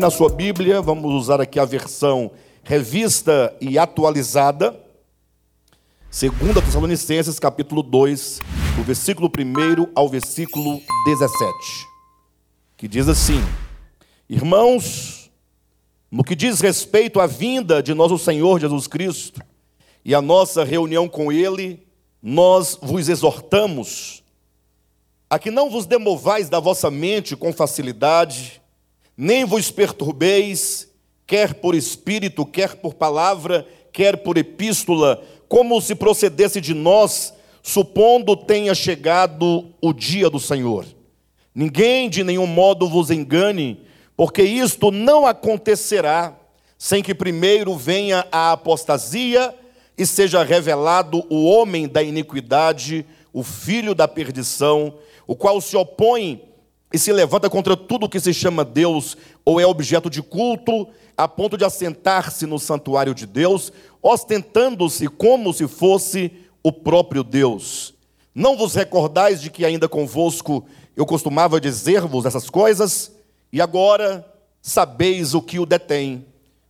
Na sua Bíblia, vamos usar aqui a versão revista e atualizada. 2 Tessalonicenses, capítulo 2, do versículo 1 ao versículo 17, que diz assim: Irmãos, no que diz respeito à vinda de nosso Senhor Jesus Cristo e a nossa reunião com Ele, nós vos exortamos a que não vos demovais da vossa mente com facilidade, nem vos perturbeis, quer por espírito, quer por palavra, quer por epístola, como se procedesse de nós, supondo tenha chegado o dia do Senhor. Ninguém de nenhum modo vos engane, porque isto não acontecerá sem que primeiro venha a apostasia e seja revelado o homem da iniquidade, o filho da perdição, o qual se opõe e se levanta contra tudo que se chama Deus ou é objeto de culto, a ponto de assentar-se no santuário de Deus, ostentando-se como se fosse o próprio Deus. Não vos recordais de que ainda convosco eu costumava dizer-vos essas coisas, e agora sabeis o que o detém,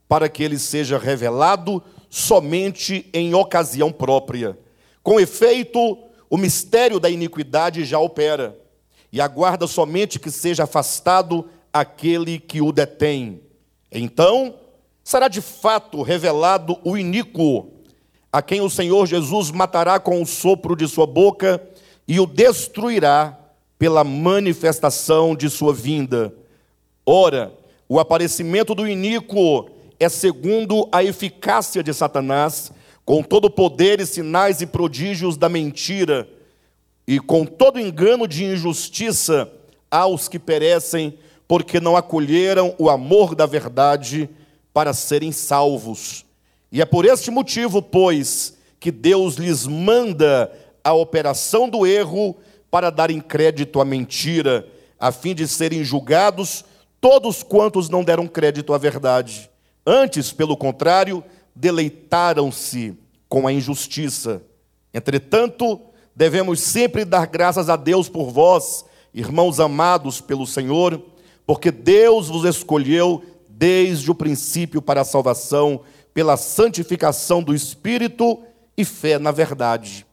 para que ele seja revelado somente em ocasião própria. Com efeito, o mistério da iniquidade já opera, e aguarda somente que seja afastado aquele que o detém. Então, será de fato revelado o iníquo, a quem o Senhor Jesus matará com o sopro de sua boca e o destruirá pela manifestação de sua vinda. Ora, o aparecimento do iníquo é segundo a eficácia de Satanás com todo poder e sinais e prodígios da mentira, e com todo engano de injustiça aos que perecem, porque não acolheram o amor da verdade para serem salvos. E é por este motivo, pois, que Deus lhes manda a operação do erro para darem crédito à mentira, a fim de serem julgados todos quantos não deram crédito à verdade. Antes, pelo contrário, deleitaram-se com a injustiça. Entretanto, devemos sempre dar graças a Deus por vós, irmãos amados pelo Senhor, porque Deus vos escolheu desde o princípio para a salvação, pela santificação do Espírito e fé na verdade,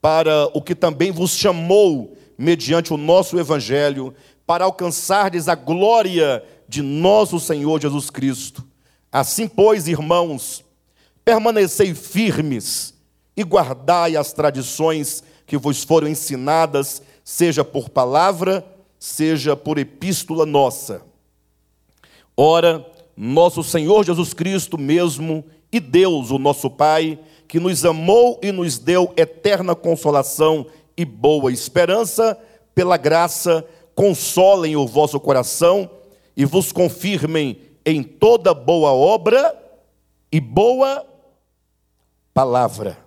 para o que também vos chamou, mediante o nosso Evangelho, para alcançardes a glória de nosso Senhor Jesus Cristo. Assim, pois, irmãos, permanecei firmes e guardai as tradições que vos foram ensinadas, seja por palavra, seja por epístola nossa. Ora, nosso Senhor Jesus Cristo mesmo e Deus, o nosso Pai, que nos amou e nos deu eterna consolação e boa esperança, pela graça, consolem o vosso coração e vos confirmem em toda boa obra e boa palavra.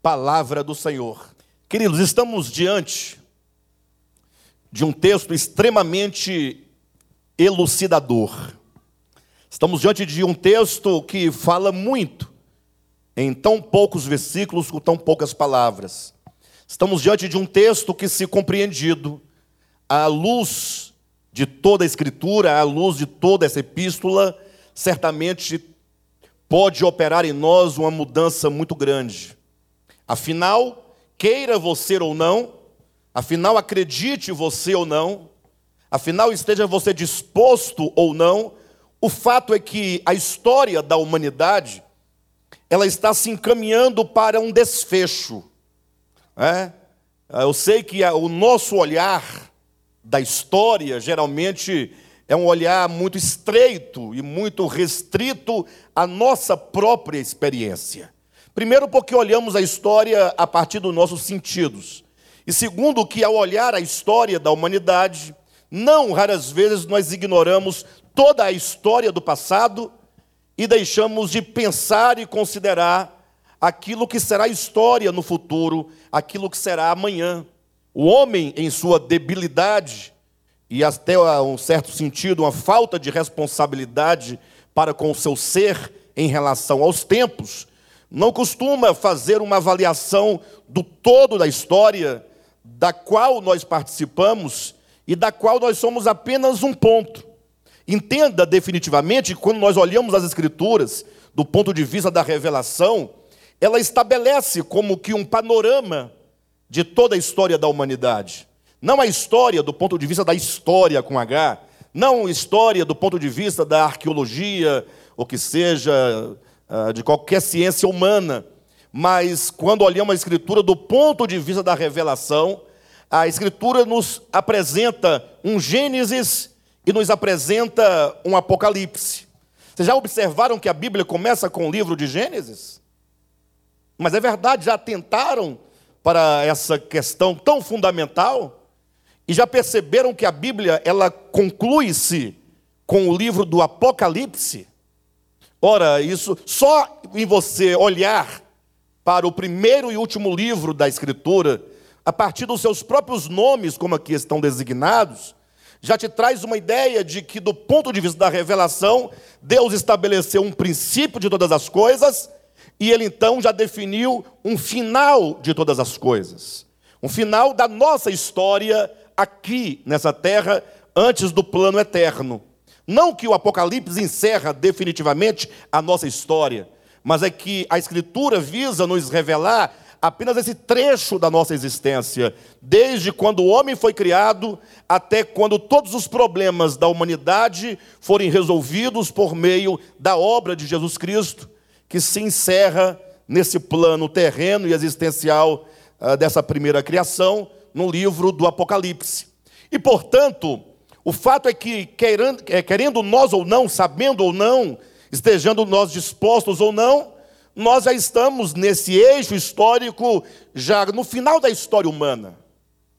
Palavra do Senhor. Queridos, estamos diante de um texto extremamente elucidador. Estamos diante de um texto que fala muito em tão poucos versículos, com tão poucas palavras. Estamos diante de um texto que, se compreendido à luz de toda a Escritura, à luz de toda essa epístola, certamente pode operar em nós uma mudança muito grande. Afinal, queira você ou não, afinal, acredite você ou não, afinal, esteja você disposto ou não, o fato é que a história da humanidade ela está se encaminhando para um desfecho. É? Eu sei que o nosso olhar da história geralmente é um olhar muito estreito e muito restrito à nossa própria experiência. Primeiro, porque olhamos a história a partir dos nossos sentidos. E segundo, que ao olhar a história da humanidade, não raras vezes nós ignoramos toda a história do passado e deixamos de pensar e considerar aquilo que será história no futuro, aquilo que será amanhã. O homem, em sua debilidade, e até um certo sentido, uma falta de responsabilidade para com o seu ser em relação aos tempos, não costuma fazer uma avaliação do todo da história da qual nós participamos e da qual nós somos apenas um ponto. Entenda definitivamente que quando nós olhamos as Escrituras, do ponto de vista da revelação, ela estabelece como que um panorama de toda a história da humanidade. Não a história do ponto de vista da história com H, não história do ponto de vista da arqueologia, ou que seja, de qualquer ciência humana, mas quando olhamos a Escritura do ponto de vista da revelação, a Escritura nos apresenta um Gênesis e nos apresenta um Apocalipse. Vocês já observaram que a Bíblia começa com o livro de Gênesis? Mas é verdade, já tentaram para essa questão tão fundamental e já perceberam que a Bíblia ela conclui-se com o livro do Apocalipse. Ora, isso só em você olhar para o primeiro e último livro da Escritura, a partir dos seus próprios nomes, como aqui estão designados, já te traz uma ideia de que, do ponto de vista da revelação, Deus estabeleceu um princípio de todas as coisas e ele então já definiu um final de todas as coisas. Um final da nossa história aqui nessa terra, antes do plano eterno. Não que o Apocalipse encerra definitivamente a nossa história, mas é que a Escritura visa nos revelar apenas esse trecho da nossa existência, desde quando o homem foi criado até quando todos os problemas da humanidade forem resolvidos por meio da obra de Jesus Cristo que se encerra nesse plano terreno e existencial uh, dessa primeira criação, no livro do Apocalipse. E, portanto, o fato é que, querendo, é, querendo nós ou não, sabendo ou não, estejando nós dispostos ou não, nós já estamos nesse eixo histórico, já no final da história humana.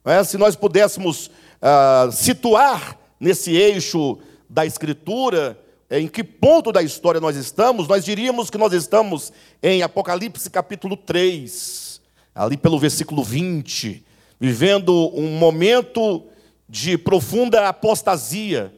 É? Se nós pudéssemos uh, situar nesse eixo da Escritura, em que ponto da história nós estamos, nós diríamos que nós estamos em Apocalipse capítulo 3, ali pelo versículo 20, vivendo um momento de profunda apostasia,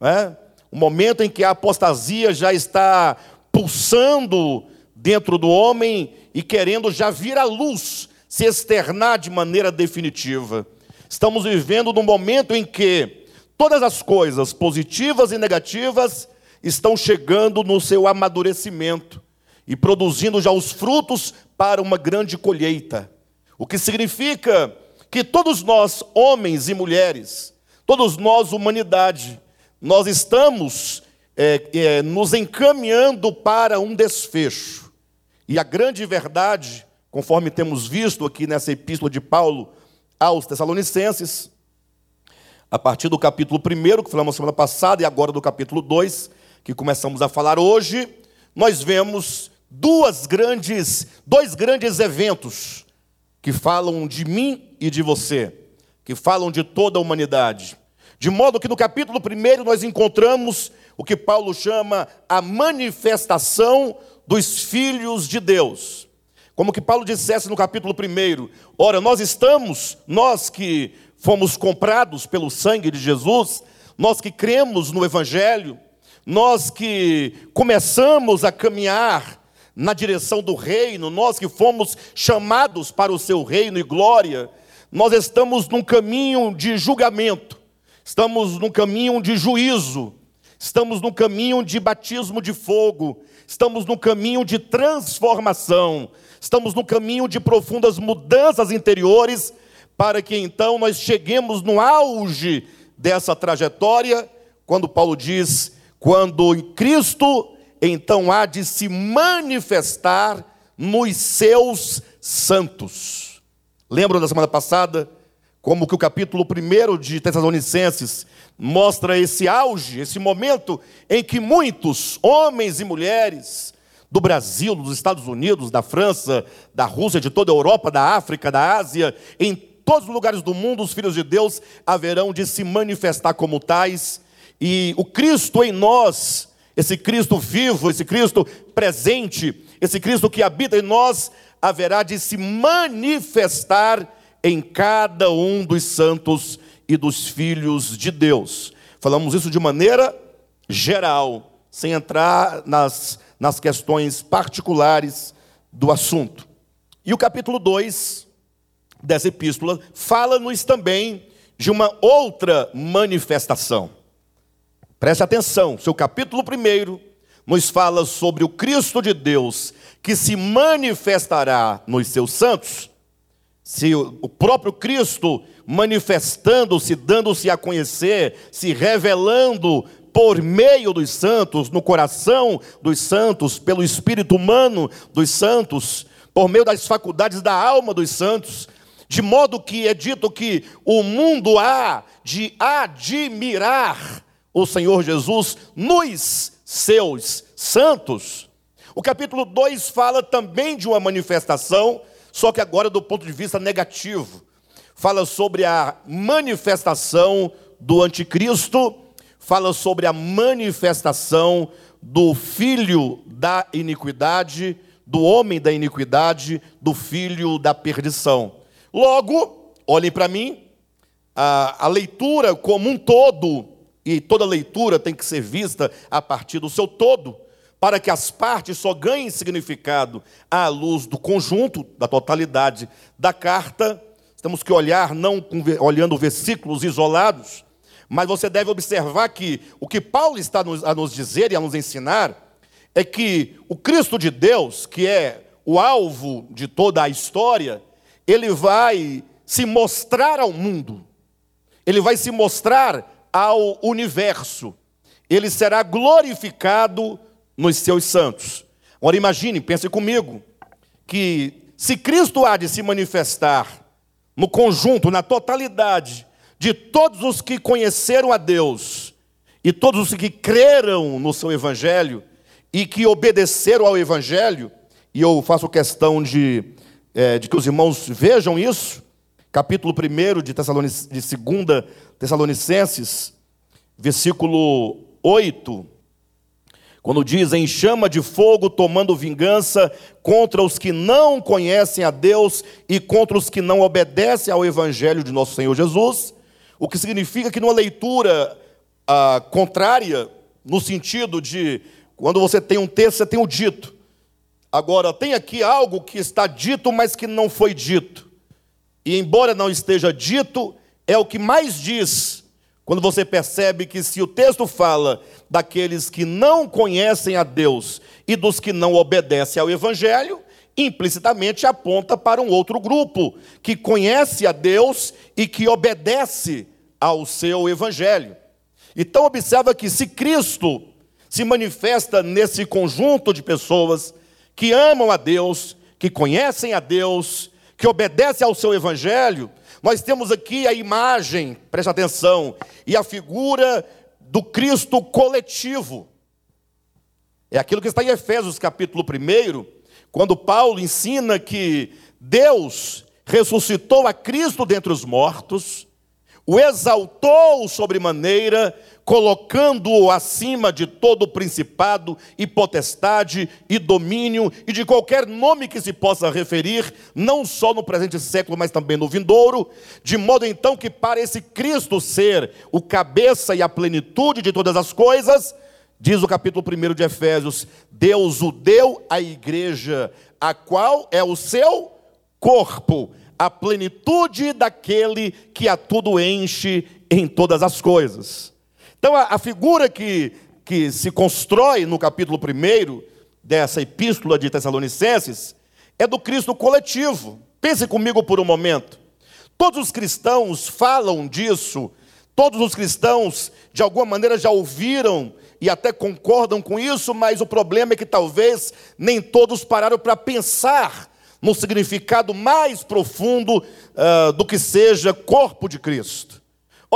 né? um momento em que a apostasia já está pulsando dentro do homem e querendo já vir à luz, se externar de maneira definitiva. Estamos vivendo num momento em que todas as coisas, positivas e negativas, estão chegando no seu amadurecimento e produzindo já os frutos para uma grande colheita. O que significa que todos nós, homens e mulheres, todos nós, humanidade, nós estamos é, é, nos encaminhando para um desfecho. E a grande verdade, conforme temos visto aqui nessa epístola de Paulo aos Tessalonicenses, a partir do capítulo 1, que falamos semana passada, e agora do capítulo 2, que começamos a falar hoje, nós vemos duas grandes, dois grandes eventos que falam de mim e de você, que falam de toda a humanidade. De modo que no capítulo 1 nós encontramos o que Paulo chama a manifestação dos filhos de Deus. Como que Paulo dissesse no capítulo 1, ora, nós estamos, nós que fomos comprados pelo sangue de Jesus, nós que cremos no Evangelho, nós que começamos a caminhar na direção do reino, nós que fomos chamados para o seu reino e glória, nós estamos num caminho de julgamento, estamos num caminho de juízo, estamos num caminho de batismo de fogo, estamos num caminho de transformação, estamos num caminho de profundas mudanças interiores, para que então nós cheguemos no auge dessa trajetória, quando Paulo diz quando em Cristo, então há de se manifestar nos seus santos. Lembram da semana passada? Como que o capítulo 1 de Tessalonicenses mostra esse auge, esse momento em que muitos homens e mulheres do Brasil, dos Estados Unidos, da França, da Rússia, de toda a Europa, da África, da Ásia, em todos os lugares do mundo, os filhos de Deus haverão de se manifestar como tais e o Cristo em nós, esse Cristo vivo, esse Cristo presente, esse Cristo que habita em nós, haverá de se manifestar em cada um dos santos e dos filhos de Deus. Falamos isso de maneira geral, sem entrar nas, nas questões particulares do assunto. E o capítulo 2 dessa epístola fala-nos também de uma outra manifestação. Preste atenção, seu capítulo 1 nos fala sobre o Cristo de Deus que se manifestará nos seus santos. Se o próprio Cristo manifestando-se, dando-se a conhecer, se revelando por meio dos santos, no coração dos santos, pelo espírito humano dos santos, por meio das faculdades da alma dos santos, de modo que é dito que o mundo há de admirar o Senhor Jesus nos seus santos. O capítulo 2 fala também de uma manifestação, só que agora do ponto de vista negativo. Fala sobre a manifestação do anticristo, fala sobre a manifestação do filho da iniquidade, do homem da iniquidade, do filho da perdição. Logo, olhem para mim, a, a leitura como um todo e toda leitura tem que ser vista a partir do seu todo, para que as partes só ganhem significado à luz do conjunto, da totalidade da carta. Temos que olhar não olhando versículos isolados, mas você deve observar que o que Paulo está a nos dizer e a nos ensinar é que o Cristo de Deus, que é o alvo de toda a história, ele vai se mostrar ao mundo, ele vai se mostrar ao universo. Ele será glorificado nos seus santos. Agora imagine, pense comigo, que se Cristo há de se manifestar no conjunto, na totalidade de todos os que conheceram a Deus e todos os que creram no seu evangelho e que obedeceram ao evangelho, e eu faço questão de, é, de que os irmãos vejam isso, capítulo 1 de, Tessalonic, de 2 Tessalonicenses, versículo 8, quando diz em chama de fogo, tomando vingança contra os que não conhecem a Deus e contra os que não obedecem ao Evangelho de nosso Senhor Jesus, o que significa que numa leitura ah, contrária, no sentido de quando você tem um texto, você tem o dito. Agora, tem aqui algo que está dito, mas que não foi dito. E embora não esteja dito, é o que mais diz, quando você percebe que se o texto fala daqueles que não conhecem a Deus e dos que não obedecem ao Evangelho, implicitamente aponta para um outro grupo, que conhece a Deus e que obedece ao seu Evangelho. Então, observa que se Cristo se manifesta nesse conjunto de pessoas que amam a Deus, que conhecem a Deus, que obedece ao seu evangelho, nós temos aqui a imagem, preste atenção, e a figura do Cristo coletivo. É aquilo que está em Efésios capítulo 1, quando Paulo ensina que Deus ressuscitou a Cristo dentre os mortos, o exaltou sobremaneira, colocando-o acima de todo principado e potestade e domínio e de qualquer nome que se possa referir, não só no presente século, mas também no vindouro, de modo então que para esse Cristo ser o cabeça e a plenitude de todas as coisas, diz o capítulo 1 de Efésios, Deus o deu à igreja, a qual é o seu corpo, a plenitude daquele que a tudo enche em todas as coisas. Então, a, a figura que, que se constrói no capítulo 1 dessa epístola de Tessalonicenses é do Cristo coletivo. Pense comigo por um momento. Todos os cristãos falam disso, todos os cristãos, de alguma maneira, já ouviram e até concordam com isso, mas o problema é que talvez nem todos pararam para pensar no significado mais profundo uh, do que seja corpo de Cristo.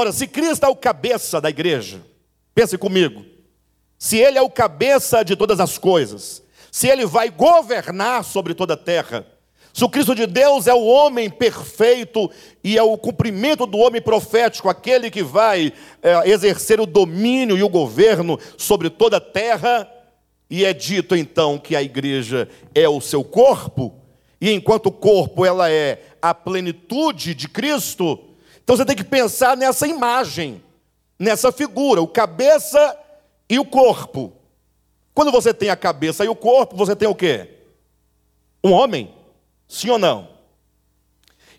Ora, se Cristo é o cabeça da igreja, pense comigo, se Ele é o cabeça de todas as coisas, se Ele vai governar sobre toda a terra, se o Cristo de Deus é o homem perfeito e é o cumprimento do homem profético, aquele que vai é, exercer o domínio e o governo sobre toda a terra, e é dito então que a igreja é o seu corpo, e enquanto o corpo ela é a plenitude de Cristo, então você tem que pensar nessa imagem, nessa figura, o cabeça e o corpo. Quando você tem a cabeça e o corpo, você tem o quê? Um homem? Sim ou não?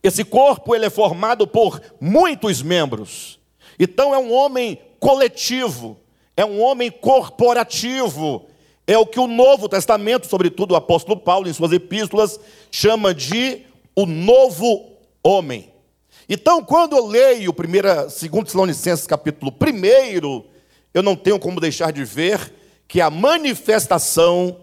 Esse corpo ele é formado por muitos membros. Então é um homem coletivo, é um homem corporativo. É o que o Novo Testamento, sobretudo o apóstolo Paulo, em suas epístolas, chama de o novo homem. Então, quando eu leio 2 Tessalonicenses capítulo 1, eu não tenho como deixar de ver que a manifestação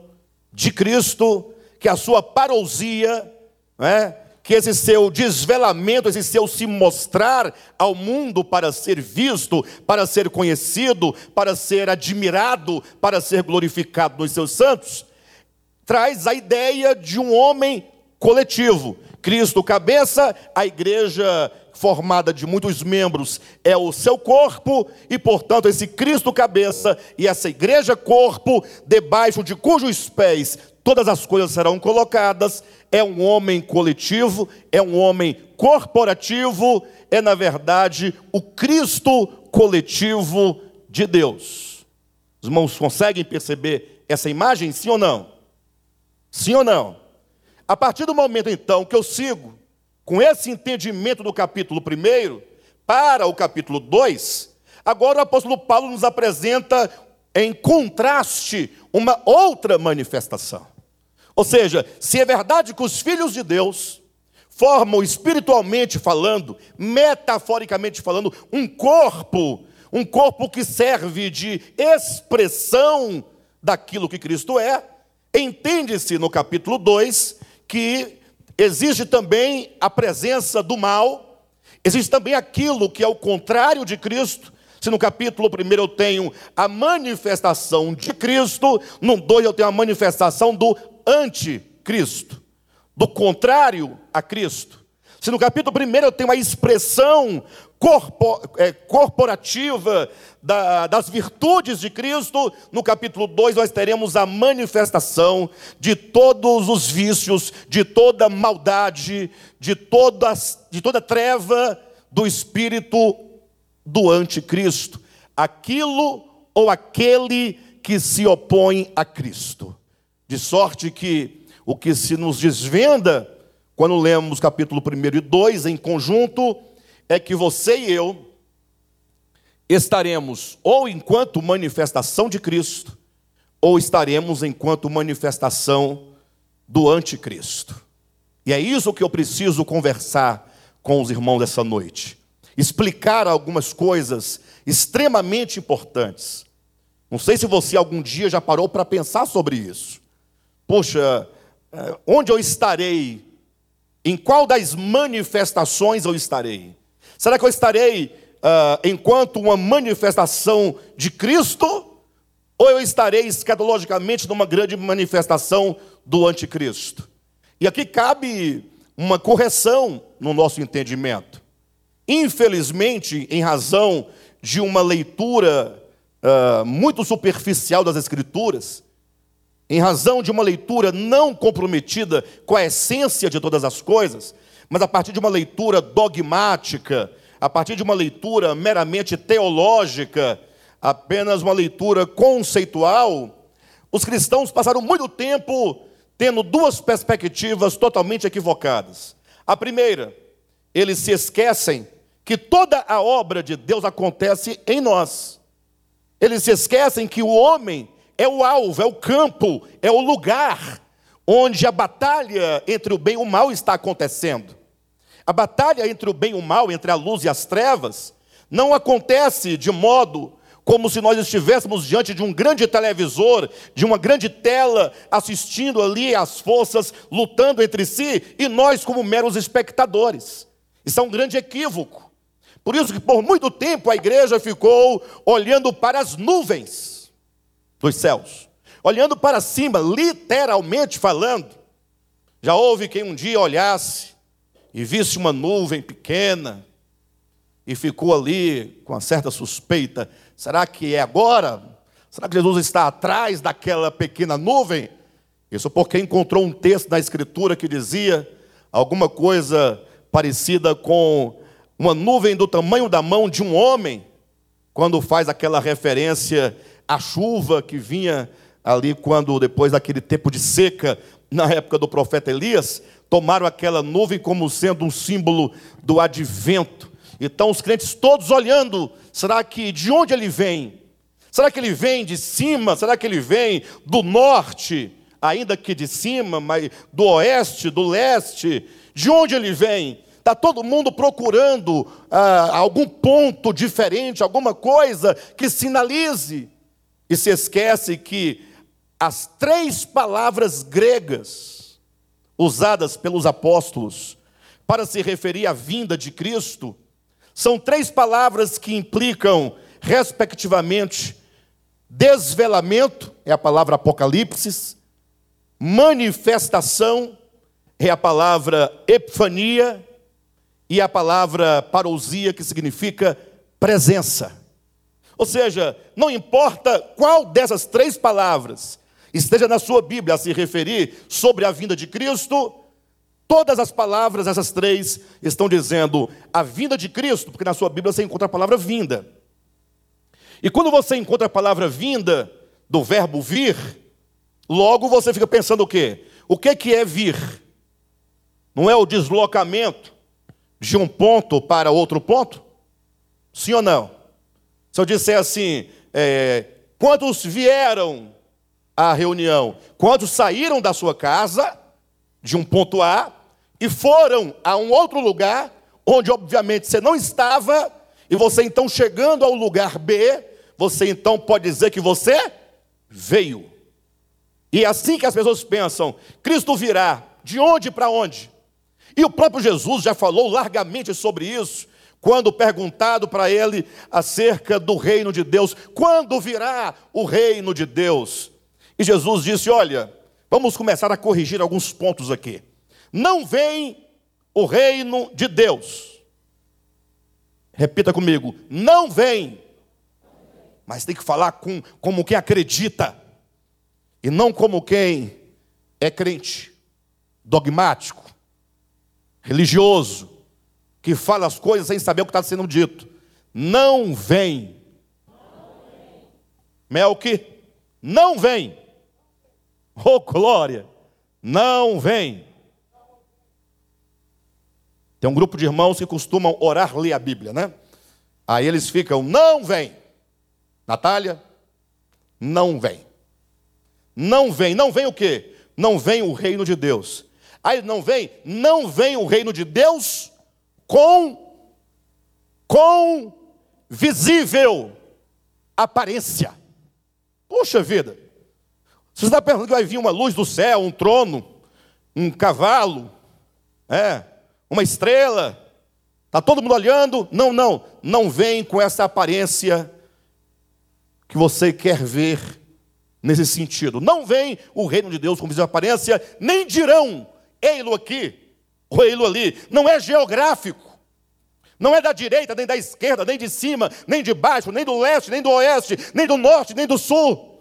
de Cristo, que a sua parousia, né, que esse seu desvelamento, esse seu se mostrar ao mundo para ser visto, para ser conhecido, para ser admirado, para ser glorificado nos seus santos, traz a ideia de um homem coletivo. Cristo, cabeça, a igreja formada de muitos membros é o seu corpo, e portanto, esse Cristo, cabeça, e essa igreja, corpo, debaixo de cujos pés todas as coisas serão colocadas, é um homem coletivo, é um homem corporativo, é na verdade o Cristo coletivo de Deus. Os irmãos conseguem perceber essa imagem, sim ou não? Sim ou não? A partir do momento então que eu sigo com esse entendimento do capítulo 1 para o capítulo 2, agora o apóstolo Paulo nos apresenta em contraste uma outra manifestação. Ou seja, se é verdade que os filhos de Deus formam espiritualmente falando, metaforicamente falando, um corpo, um corpo que serve de expressão daquilo que Cristo é, entende-se no capítulo 2 que existe também a presença do mal, existe também aquilo que é o contrário de Cristo. Se no capítulo 1 eu tenho a manifestação de Cristo, no 2 eu tenho a manifestação do anticristo, do contrário a Cristo. Se no capítulo 1 eu tenho a expressão corpo, é, corporativa da, das virtudes de Cristo, no capítulo 2 nós teremos a manifestação de todos os vícios, de toda maldade, de, todas, de toda treva do espírito do anticristo. Aquilo ou aquele que se opõe a Cristo. De sorte que o que se nos desvenda, quando lemos capítulo 1 e 2 em conjunto, é que você e eu estaremos ou enquanto manifestação de Cristo, ou estaremos enquanto manifestação do anticristo. E é isso que eu preciso conversar com os irmãos dessa noite. Explicar algumas coisas extremamente importantes. Não sei se você algum dia já parou para pensar sobre isso. Poxa, eh, onde eu estarei? Em qual das manifestações eu estarei? Será que eu estarei uh, enquanto uma manifestação de Cristo? Ou eu estarei escatologicamente numa grande manifestação do anticristo? E aqui cabe uma correção no nosso entendimento. Infelizmente, em razão de uma leitura uh, muito superficial das Escrituras, em razão de uma leitura não comprometida com a essência de todas as coisas, mas a partir de uma leitura dogmática, a partir de uma leitura meramente teológica, apenas uma leitura conceitual, os cristãos passaram muito tempo tendo duas perspectivas totalmente equivocadas. A primeira, eles se esquecem que toda a obra de Deus acontece em nós. Eles se esquecem que o homem é o alvo, é o campo, é o lugar onde a batalha entre o bem e o mal está acontecendo. A batalha entre o bem e o mal, entre a luz e as trevas, não acontece de modo como se nós estivéssemos diante de um grande televisor, de uma grande tela, assistindo ali as forças lutando entre si e nós como meros espectadores. Isso é um grande equívoco. Por isso que por muito tempo a igreja ficou olhando para as nuvens dos céus, olhando para cima, literalmente falando. Já houve quem um dia olhasse e visse uma nuvem pequena e ficou ali com uma certa suspeita: será que é agora? Será que Jesus está atrás daquela pequena nuvem? Isso porque encontrou um texto na Escritura que dizia alguma coisa parecida com uma nuvem do tamanho da mão de um homem, quando faz aquela referência à chuva que vinha ali quando depois daquele tempo de seca na época do profeta Elias, tomaram aquela nuvem como sendo um símbolo do advento. Então os crentes todos olhando, será que de onde ele vem? Será que ele vem de cima? Será que ele vem do norte? Ainda que de cima, mas do oeste, do leste? De onde ele vem? Está todo mundo procurando ah, algum ponto diferente, alguma coisa que sinalize. E se esquece que as três palavras gregas usadas pelos apóstolos para se referir à vinda de Cristo são três palavras que implicam, respectivamente, desvelamento, é a palavra apocalipse, manifestação, é a palavra epifania, e a palavra parousia, que significa presença. Ou seja, não importa qual dessas três palavras esteja na sua Bíblia a se referir sobre a vinda de Cristo, todas as palavras, essas três, estão dizendo a vinda de Cristo, porque na sua Bíblia você encontra a palavra vinda. E quando você encontra a palavra vinda, do verbo vir, logo você fica pensando o quê? O que é vir? Não é o deslocamento, de um ponto para outro ponto? Sim ou não? Se eu disser assim, é, quantos vieram à reunião? Quantos saíram da sua casa, de um ponto A, e foram a um outro lugar, onde obviamente você não estava, e você então chegando ao lugar B, você então pode dizer que você veio. E é assim que as pessoas pensam: Cristo virá de onde para onde? E o próprio Jesus já falou largamente sobre isso, quando perguntado para ele acerca do reino de Deus, quando virá o reino de Deus? E Jesus disse: Olha, vamos começar a corrigir alguns pontos aqui. Não vem o reino de Deus. Repita comigo: não vem. Mas tem que falar com, como quem acredita, e não como quem é crente, dogmático religioso, que fala as coisas sem saber o que está sendo dito. Não vem. Melque, não vem. Oh, glória, não vem. Tem um grupo de irmãos que costumam orar, ler a Bíblia, né? Aí eles ficam, não vem. Natália, não vem. Não vem, não vem o quê? Não vem o reino de Deus. Aí não vem, não vem o reino de Deus com com visível aparência. Puxa vida. Você está pensando que vai vir uma luz do céu, um trono, um cavalo, é, uma estrela? Está todo mundo olhando? Não, não. Não vem com essa aparência que você quer ver nesse sentido. Não vem o reino de Deus com visível aparência, nem dirão ei-lo aqui, ou ei-lo ali. Não é geográfico. Não é da direita, nem da esquerda, nem de cima, nem de baixo, nem do leste, nem do oeste, nem do norte, nem do sul.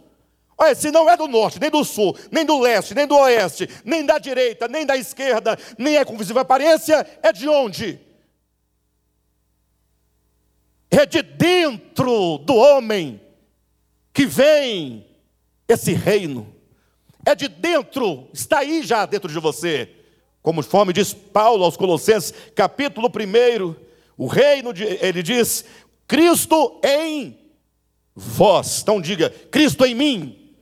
Olha, se não é do norte, nem do sul, nem do leste, nem do oeste, nem da direita, nem da esquerda, nem é com visível aparência, é de onde? É de dentro do homem que vem esse reino é de dentro, está aí já dentro de você. Como fome diz Paulo aos Colossenses, capítulo 1, o reino, de, ele diz, Cristo em vós. Então diga, Cristo em mim,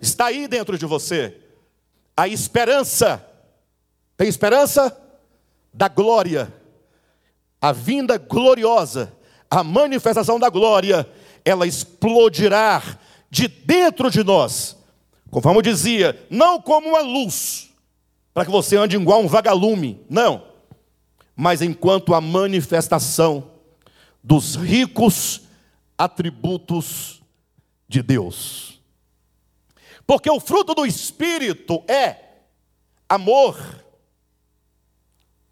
está aí dentro de você. A esperança, tem esperança? Da glória, a vinda gloriosa, a manifestação da glória, ela explodirá de dentro de nós Conforme eu dizia, não como uma luz, para que você ande igual um vagalume, não. Mas enquanto a manifestação dos ricos atributos de Deus. Porque o fruto do Espírito é amor,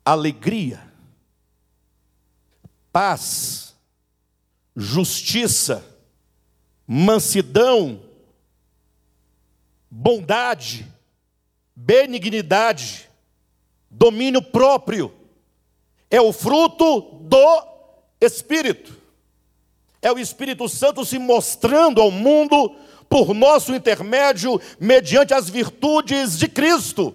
alegria, paz, justiça, mansidão, bondade, benignidade, domínio próprio. É o fruto do Espírito. É o Espírito Santo se mostrando ao mundo por nosso intermédio, mediante as virtudes de Cristo.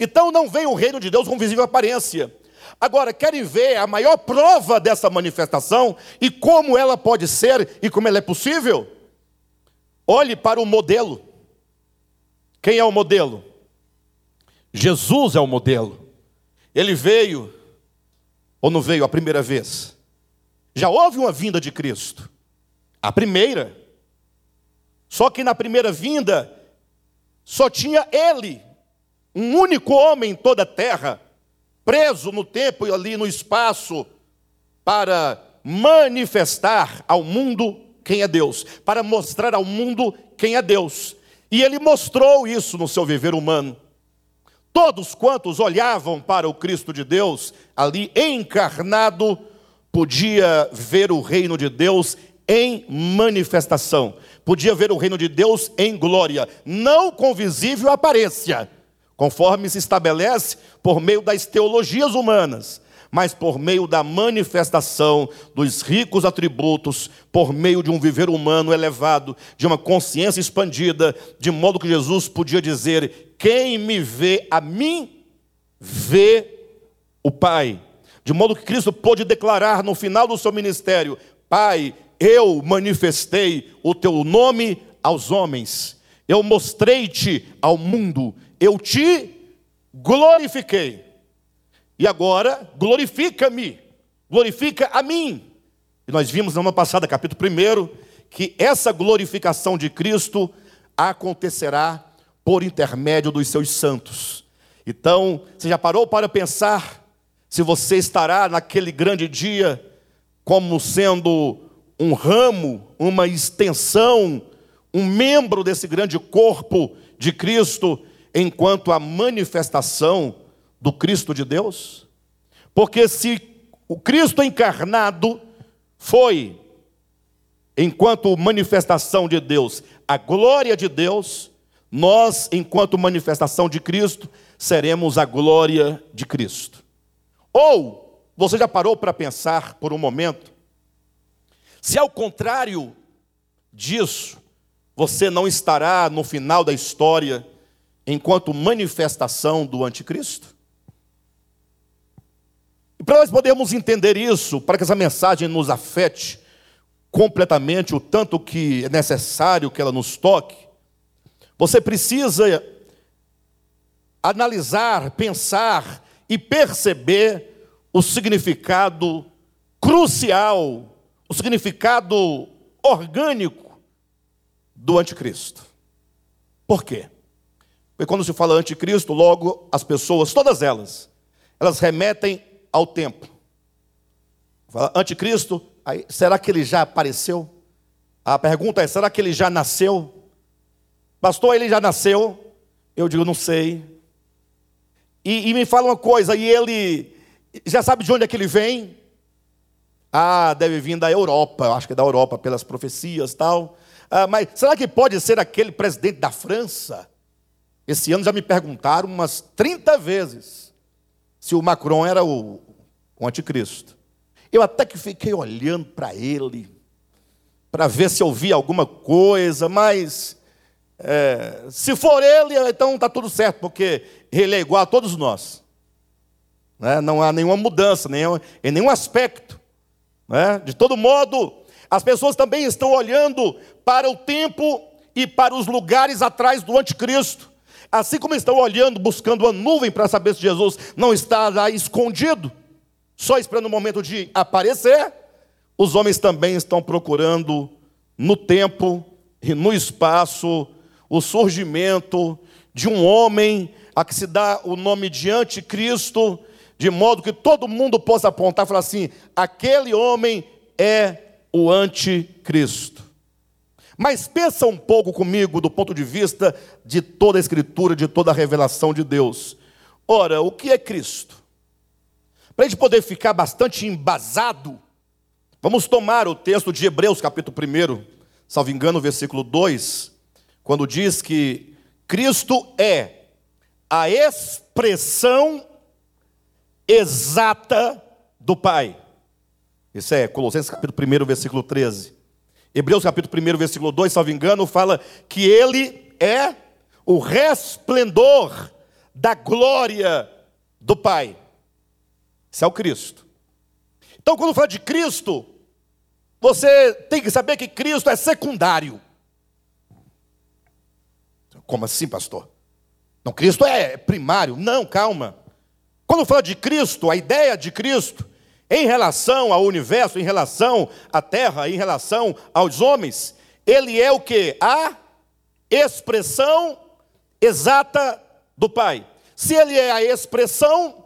Então não vem o reino de Deus com visível aparência. Agora, querem ver a maior prova dessa manifestação e como ela pode ser e como ela é possível? Olhe para o modelo. Quem é o modelo? Jesus é o modelo. Ele veio, ou não veio a primeira vez? Já houve uma vinda de Cristo. A primeira. Só que na primeira vinda, só tinha ele, um único homem em toda a terra, preso no tempo e ali no espaço, para manifestar ao mundo quem é Deus, para mostrar ao mundo quem é Deus. E ele mostrou isso no seu viver humano. Todos quantos olhavam para o Cristo de Deus, ali encarnado, podia ver o reino de Deus em manifestação, podia ver o reino de Deus em glória, não com visível aparência, conforme se estabelece por meio das teologias humanas, mas por meio da manifestação dos ricos atributos, por meio de um viver humano elevado, de uma consciência expandida, de modo que Jesus podia dizer: Quem me vê a mim, vê o Pai. De modo que Cristo pôde declarar no final do seu ministério: Pai, eu manifestei o teu nome aos homens, eu mostrei-te ao mundo, eu te glorifiquei. E agora, glorifica-me, glorifica a mim. E nós vimos na semana passada, capítulo 1, que essa glorificação de Cristo acontecerá por intermédio dos seus santos. Então, você já parou para pensar se você estará naquele grande dia como sendo um ramo, uma extensão, um membro desse grande corpo de Cristo, enquanto a manifestação do Cristo de Deus? Porque se o Cristo encarnado foi, enquanto manifestação de Deus, a glória de Deus, nós, enquanto manifestação de Cristo, seremos a glória de Cristo. Ou, você já parou para pensar por um momento, se ao contrário disso, você não estará no final da história enquanto manifestação do anticristo? E para nós podermos entender isso, para que essa mensagem nos afete completamente, o tanto que é necessário que ela nos toque, você precisa analisar, pensar e perceber o significado crucial, o significado orgânico do anticristo. Por quê? Porque quando se fala anticristo, logo as pessoas, todas elas, elas remetem ao tempo. Fala, anticristo, aí, será que ele já apareceu? A pergunta é: será que ele já nasceu? Pastor, ele já nasceu? Eu digo, não sei. E, e me fala uma coisa, e ele já sabe de onde é que ele vem? Ah, deve vir da Europa, eu acho que é da Europa, pelas profecias tal. Ah, mas será que pode ser aquele presidente da França? Esse ano já me perguntaram umas 30 vezes se o Macron era o, o anticristo. Eu até que fiquei olhando para ele, para ver se eu via alguma coisa, mas é, se for ele, então está tudo certo, porque ele é igual a todos nós. Né? Não há nenhuma mudança, nenhum, em nenhum aspecto. Né? De todo modo, as pessoas também estão olhando para o tempo e para os lugares atrás do anticristo. Assim como estão olhando, buscando a nuvem para saber se Jesus não está lá escondido, só esperando o momento de aparecer, os homens também estão procurando no tempo e no espaço o surgimento de um homem a que se dá o nome de anticristo, de modo que todo mundo possa apontar e falar assim: aquele homem é o anticristo. Mas pensa um pouco comigo do ponto de vista de toda a Escritura, de toda a revelação de Deus. Ora, o que é Cristo? Para a gente poder ficar bastante embasado, vamos tomar o texto de Hebreus, capítulo 1, salvo engano, versículo 2, quando diz que Cristo é a expressão exata do Pai. Isso é Colossenses capítulo 1, versículo 13. Hebreus capítulo 1, versículo 2, salvo engano, fala que ele é o resplendor da glória do Pai. Isso é o Cristo. Então, quando fala de Cristo, você tem que saber que Cristo é secundário. Como assim, pastor? Não, Cristo é primário. Não, calma. Quando fala de Cristo, a ideia de Cristo, em relação ao universo, em relação à terra, em relação aos homens, ele é o que? A expressão exata do Pai. Se ele é a expressão,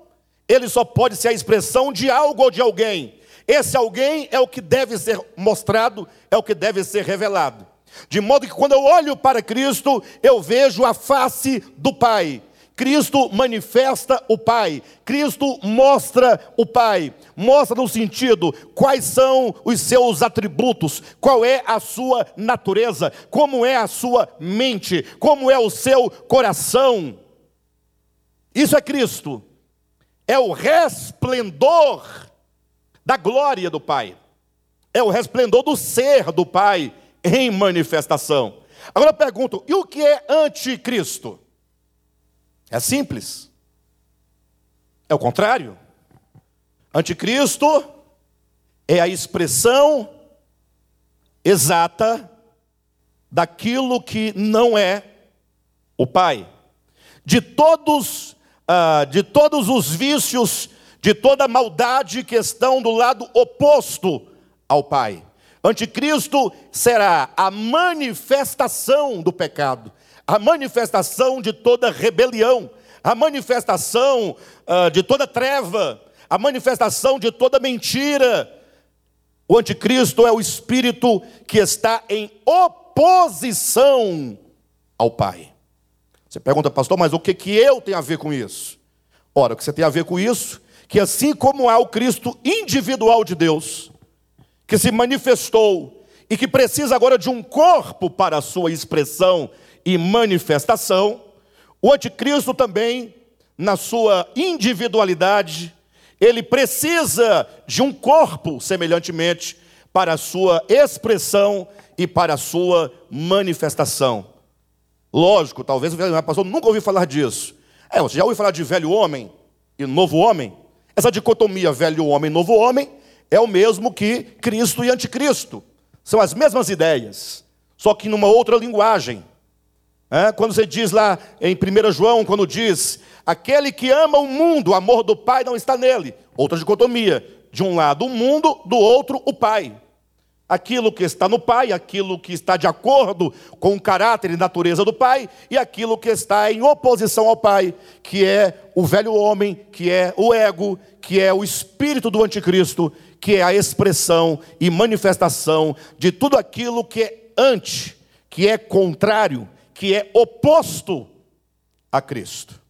ele só pode ser a expressão de algo ou de alguém. Esse alguém é o que deve ser mostrado, é o que deve ser revelado. De modo que quando eu olho para Cristo, eu vejo a face do Pai. Cristo manifesta o Pai, Cristo mostra o Pai, mostra no sentido quais são os seus atributos, qual é a sua natureza, como é a sua mente, como é o seu coração. Isso é Cristo, é o resplendor da glória do Pai, é o resplendor do ser do Pai em manifestação. Agora eu pergunto: e o que é anticristo? É simples. É o contrário. Anticristo é a expressão exata daquilo que não é o Pai. De todos, uh, de todos os vícios, de toda maldade que estão do lado oposto ao Pai. Anticristo será a manifestação do pecado, a manifestação de toda rebelião, a manifestação uh, de toda treva, a manifestação de toda mentira. O anticristo é o espírito que está em oposição ao Pai. Você pergunta, pastor, mas o que, que eu tenho a ver com isso? Ora, o que você tem a ver com isso? Que assim como há o Cristo individual de Deus, que se manifestou e que precisa agora de um corpo para a sua expressão e manifestação, o anticristo também, na sua individualidade, ele precisa de um corpo, semelhantemente, para a sua expressão e para a sua manifestação. Lógico, talvez o pastor nunca ouviu falar disso. É, você já ouviu falar de velho homem e novo homem? Essa dicotomia velho homem, novo homem, é o mesmo que Cristo e anticristo. São as mesmas ideias, só que numa outra linguagem. É, quando você diz lá em 1 João, quando diz, aquele que ama o mundo, o amor do Pai não está nele. Outra dicotomia, de um lado o mundo, do outro o Pai. Aquilo que está no Pai, aquilo que está de acordo com o caráter e natureza do Pai, e aquilo que está em oposição ao Pai, que é o velho homem, que é o ego, que é o espírito do anticristo, que é a expressão e manifestação de tudo aquilo que é anti, que é contrário que é oposto a Cristo.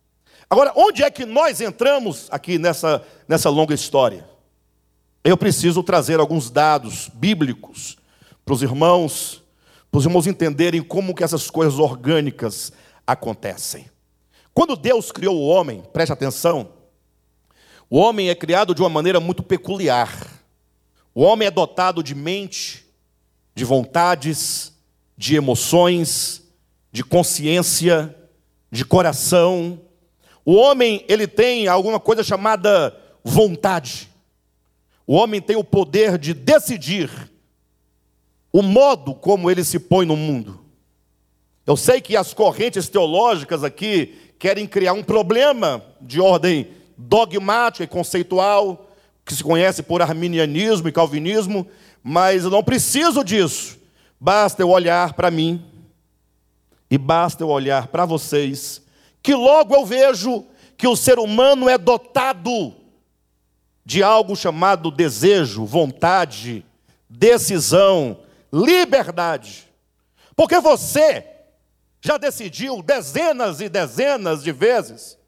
Agora, onde é que nós entramos aqui nessa, nessa longa história? Eu preciso trazer alguns dados bíblicos para os irmãos, para os irmãos entenderem como que essas coisas orgânicas acontecem. Quando Deus criou o homem, preste atenção, o homem é criado de uma maneira muito peculiar. O homem é dotado de mente, de vontades, de emoções, de consciência, de coração. O homem, ele tem alguma coisa chamada vontade. O homem tem o poder de decidir o modo como ele se põe no mundo. Eu sei que as correntes teológicas aqui querem criar um problema de ordem dogmática e conceitual, que se conhece por arminianismo e calvinismo, mas eu não preciso disso. Basta eu olhar para mim e basta eu olhar para vocês, que logo eu vejo que o ser humano é dotado de algo chamado desejo, vontade, decisão, liberdade. Porque você já decidiu dezenas e dezenas de vezes,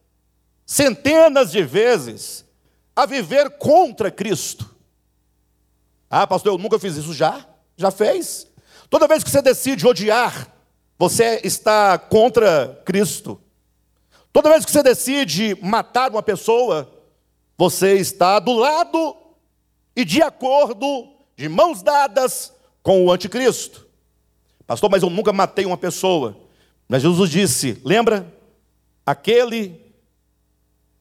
centenas de vezes, a viver contra Cristo. Ah, pastor, eu nunca fiz isso já? Já fez? Toda vez que você decide odiar você está contra Cristo. Toda vez que você decide matar uma pessoa, você está do lado e de acordo, de mãos dadas com o anticristo. Pastor, mas eu nunca matei uma pessoa. Mas Jesus disse: lembra? Aquele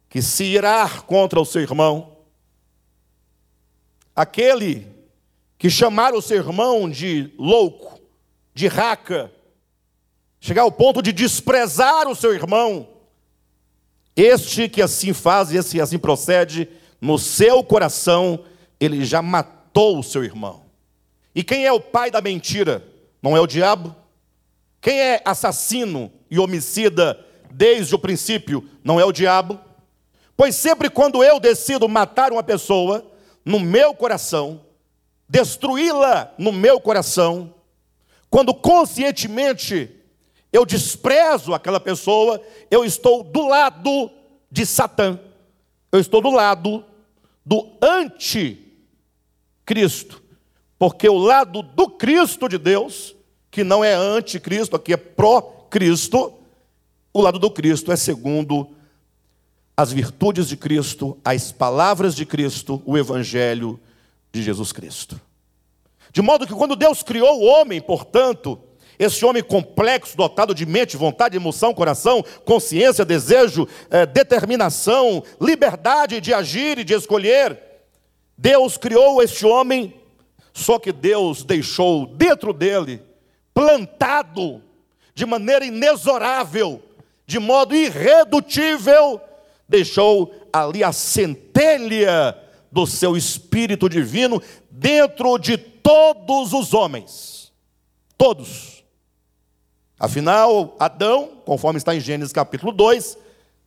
que se irar contra o seu irmão, aquele que chamaram o seu irmão de louco, de raca, chegar ao ponto de desprezar o seu irmão, este que assim faz e assim, assim procede, no seu coração, ele já matou o seu irmão. E quem é o pai da mentira? Não é o diabo? Quem é assassino e homicida desde o princípio? Não é o diabo? Pois sempre quando eu decido matar uma pessoa, no meu coração, destruí-la no meu coração, quando conscientemente eu desprezo aquela pessoa, eu estou do lado de Satã, eu estou do lado do anticristo, porque o lado do Cristo de Deus, que não é anticristo, aqui é pró-Cristo, o lado do Cristo é segundo as virtudes de Cristo, as palavras de Cristo, o Evangelho de Jesus Cristo. De modo que quando Deus criou o homem, portanto, esse homem complexo, dotado de mente, vontade, emoção, coração, consciência, desejo, eh, determinação, liberdade de agir e de escolher, Deus criou este homem, só que Deus deixou dentro dele, plantado de maneira inexorável, de modo irredutível, deixou ali a centelha do seu espírito divino dentro de todos os homens. Todos. Afinal, Adão, conforme está em Gênesis capítulo 2,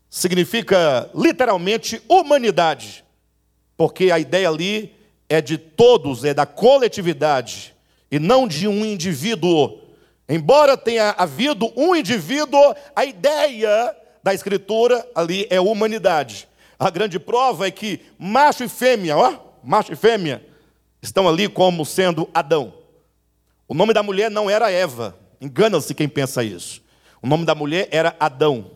significa literalmente humanidade, porque a ideia ali é de todos, é da coletividade, e não de um indivíduo. Embora tenha havido um indivíduo, a ideia da Escritura ali é humanidade. A grande prova é que macho e fêmea, ó, macho e fêmea, estão ali como sendo Adão. O nome da mulher não era Eva, engana-se quem pensa isso. O nome da mulher era Adão.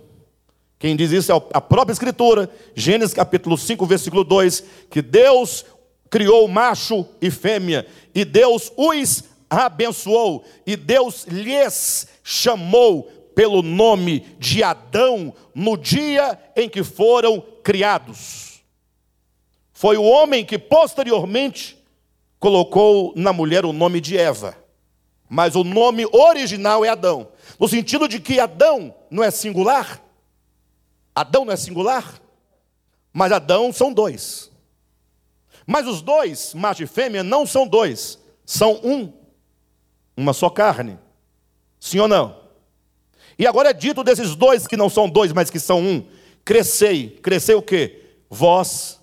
Quem diz isso é a própria Escritura, Gênesis capítulo 5, versículo 2, que Deus criou macho e fêmea, e Deus os abençoou, e Deus lhes chamou pelo nome de Adão no dia em que foram criados. Foi o homem que posteriormente colocou na mulher o nome de Eva, mas o nome original é Adão, no sentido de que Adão não é singular. Adão não é singular, mas Adão são dois. Mas os dois, macho e fêmea, não são dois, são um, uma só carne. Sim ou não? E agora é dito desses dois que não são dois, mas que são um: crescei. Crescei o quê? Vós.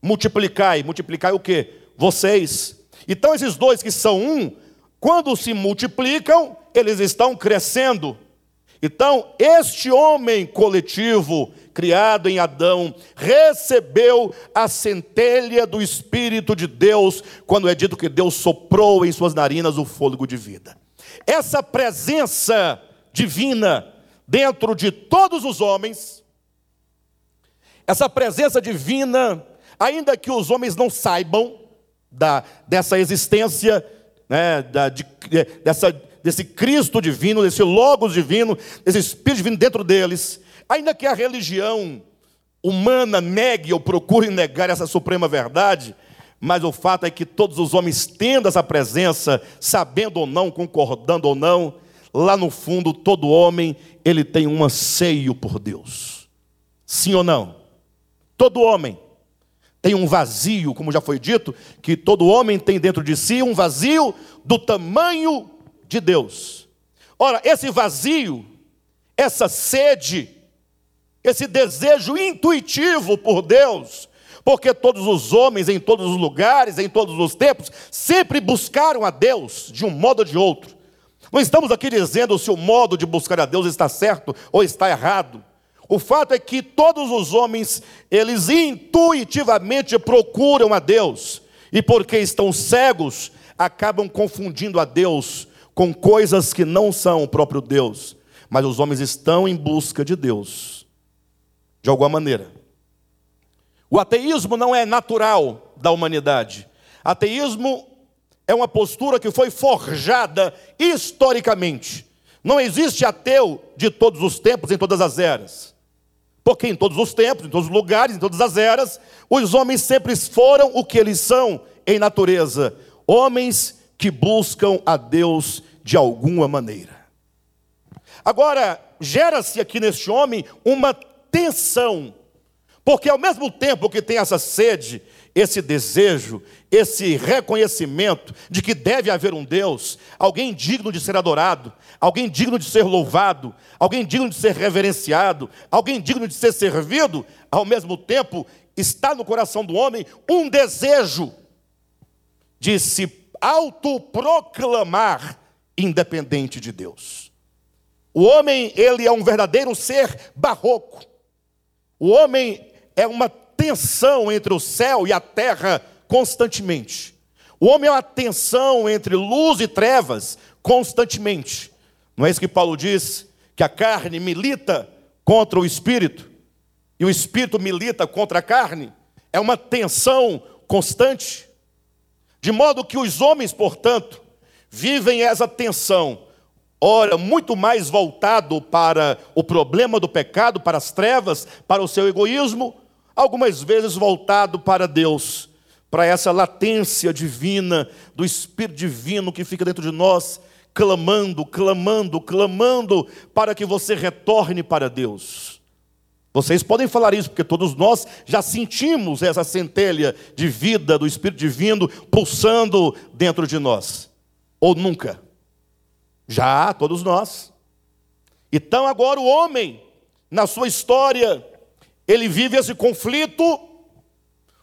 Multiplicai. Multiplicai o quê? Vocês. Então esses dois que são um, quando se multiplicam, eles estão crescendo. Então, este homem coletivo, criado em Adão, recebeu a centelha do Espírito de Deus, quando é dito que Deus soprou em suas narinas o fôlego de vida. Essa presença divina dentro de todos os homens, essa presença divina, ainda que os homens não saibam da, dessa existência, né, da, de, dessa, desse Cristo divino, desse Logos divino, desse Espírito divino dentro deles, ainda que a religião humana negue ou procure negar essa suprema verdade, mas o fato é que todos os homens tendo essa presença, sabendo ou não, concordando ou não, lá no fundo, todo homem, ele tem um anseio por Deus. Sim ou não? Todo homem tem um vazio, como já foi dito, que todo homem tem dentro de si um vazio do tamanho de Deus. Ora, esse vazio, essa sede, esse desejo intuitivo por Deus, porque todos os homens, em todos os lugares, em todos os tempos, sempre buscaram a Deus de um modo ou de outro. Não estamos aqui dizendo se o modo de buscar a Deus está certo ou está errado. O fato é que todos os homens, eles intuitivamente procuram a Deus, e porque estão cegos, acabam confundindo a Deus com coisas que não são o próprio Deus. Mas os homens estão em busca de Deus, de alguma maneira. O ateísmo não é natural da humanidade. Ateísmo é uma postura que foi forjada historicamente. Não existe ateu de todos os tempos, em todas as eras. Porque em todos os tempos, em todos os lugares, em todas as eras, os homens sempre foram o que eles são, em natureza, homens que buscam a Deus de alguma maneira. Agora, gera-se aqui neste homem uma tensão, porque ao mesmo tempo que tem essa sede, esse desejo, esse reconhecimento de que deve haver um Deus, alguém digno de ser adorado, alguém digno de ser louvado, alguém digno de ser reverenciado, alguém digno de ser servido, ao mesmo tempo está no coração do homem um desejo de se autoproclamar independente de Deus. O homem, ele é um verdadeiro ser barroco. O homem é uma tensão entre o céu e a terra constantemente. O homem é uma tensão entre luz e trevas constantemente. Não é isso que Paulo diz? Que a carne milita contra o espírito e o espírito milita contra a carne. É uma tensão constante. De modo que os homens, portanto, vivem essa tensão, ora, muito mais voltado para o problema do pecado, para as trevas, para o seu egoísmo, algumas vezes voltado para Deus, para essa latência divina, do Espírito Divino que fica dentro de nós, clamando, clamando, clamando, para que você retorne para Deus. Vocês podem falar isso, porque todos nós já sentimos essa centelha de vida do Espírito Divino pulsando dentro de nós. Ou nunca? Já, todos nós. Então agora o homem, na sua história, ele vive esse conflito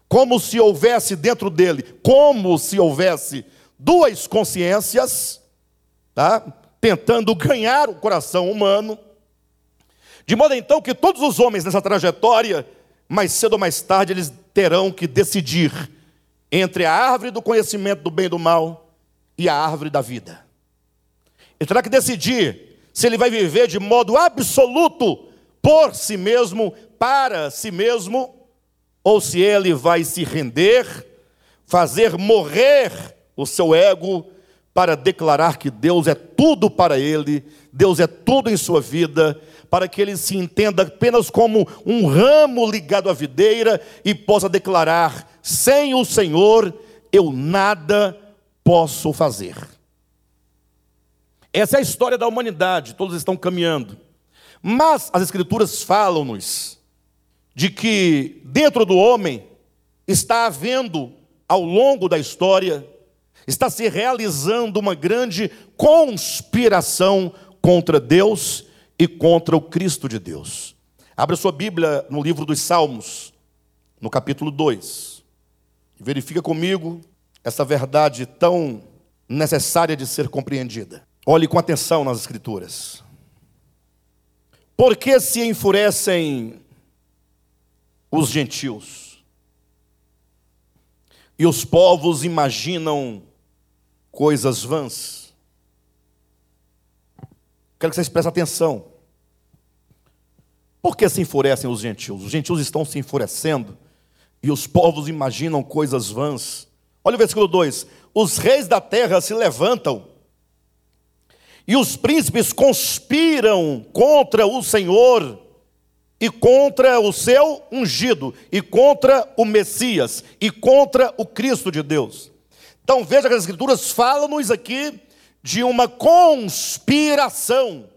como se houvesse dentro dele, como se houvesse duas consciências, tá? Tentando ganhar o coração humano, de modo então que todos os homens nessa trajetória, mais cedo ou mais tarde, eles terão que decidir entre a árvore do conhecimento do bem e do mal e a árvore da vida. Ele terá que decidir se ele vai viver de modo absoluto por si mesmo, para si mesmo, ou se ele vai se render, fazer morrer o seu ego para declarar que Deus é tudo para ele, Deus é tudo em sua vida, para que ele se entenda apenas como um ramo ligado à videira e possa declarar: sem o Senhor eu nada posso fazer. Essa é a história da humanidade, todos estão caminhando. Mas as Escrituras falam-nos de que dentro do homem está havendo, ao longo da história, está se realizando uma grande conspiração contra Deus e contra o Cristo de Deus. Abra sua Bíblia no livro dos Salmos, no capítulo 2. E verifica comigo essa verdade tão necessária de ser compreendida. Olhe com atenção nas Escrituras. Por que se enfurecem os gentios. E os povos imaginam coisas vãs. Quero que vocês prestem atenção. Por que se enfurecem os gentios? Os gentios estão se enfurecendo e os povos imaginam coisas vãs. Olha o versículo 2: Os reis da terra se levantam e os príncipes conspiram contra o Senhor e contra o seu ungido, e contra o Messias, e contra o Cristo de Deus. Então veja que as Escrituras falam-nos aqui de uma conspiração.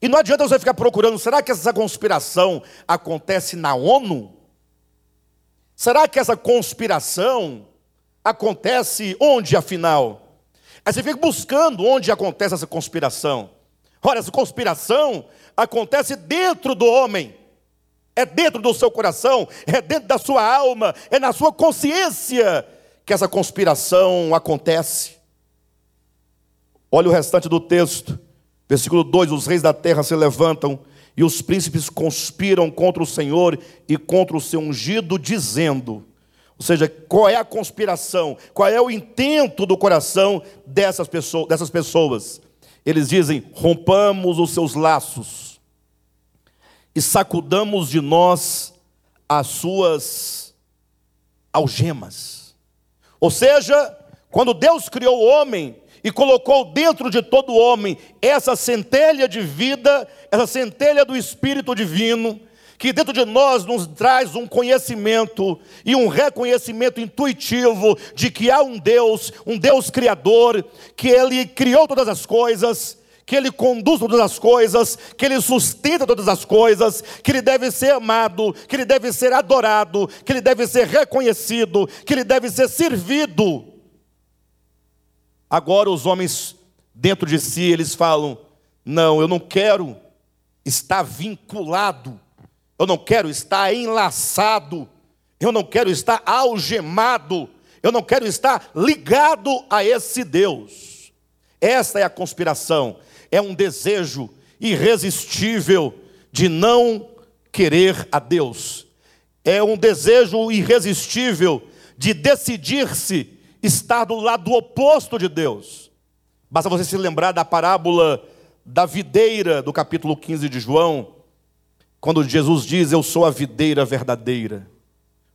E não adianta você ficar procurando, será que essa conspiração acontece na ONU? Será que essa conspiração acontece onde, afinal? Aí você fica buscando onde acontece essa conspiração. Olha, essa conspiração acontece dentro do homem, é dentro do seu coração, é dentro da sua alma, é na sua consciência que essa conspiração acontece. Olha o restante do texto, versículo 2: Os reis da terra se levantam e os príncipes conspiram contra o Senhor e contra o seu ungido, dizendo: ou seja, qual é a conspiração, qual é o intento do coração dessas pessoas, dessas pessoas? Eles dizem: rompamos os seus laços e sacudamos de nós as suas algemas. Ou seja, quando Deus criou o homem e colocou dentro de todo homem essa centelha de vida, essa centelha do Espírito Divino, que dentro de nós nos traz um conhecimento e um reconhecimento intuitivo de que há um Deus, um Deus criador, que Ele criou todas as coisas, que Ele conduz todas as coisas, que Ele sustenta todas as coisas, que Ele deve ser amado, que Ele deve ser adorado, que Ele deve ser reconhecido, que Ele deve ser servido. Agora os homens dentro de si, eles falam: não, eu não quero estar vinculado, eu não quero estar enlaçado, eu não quero estar algemado, eu não quero estar ligado a esse Deus. Esta é a conspiração, é um desejo irresistível de não querer a Deus, é um desejo irresistível de decidir-se estar do lado oposto de Deus. Basta você se lembrar da parábola da videira do capítulo 15 de João, quando Jesus diz: Eu sou a videira verdadeira,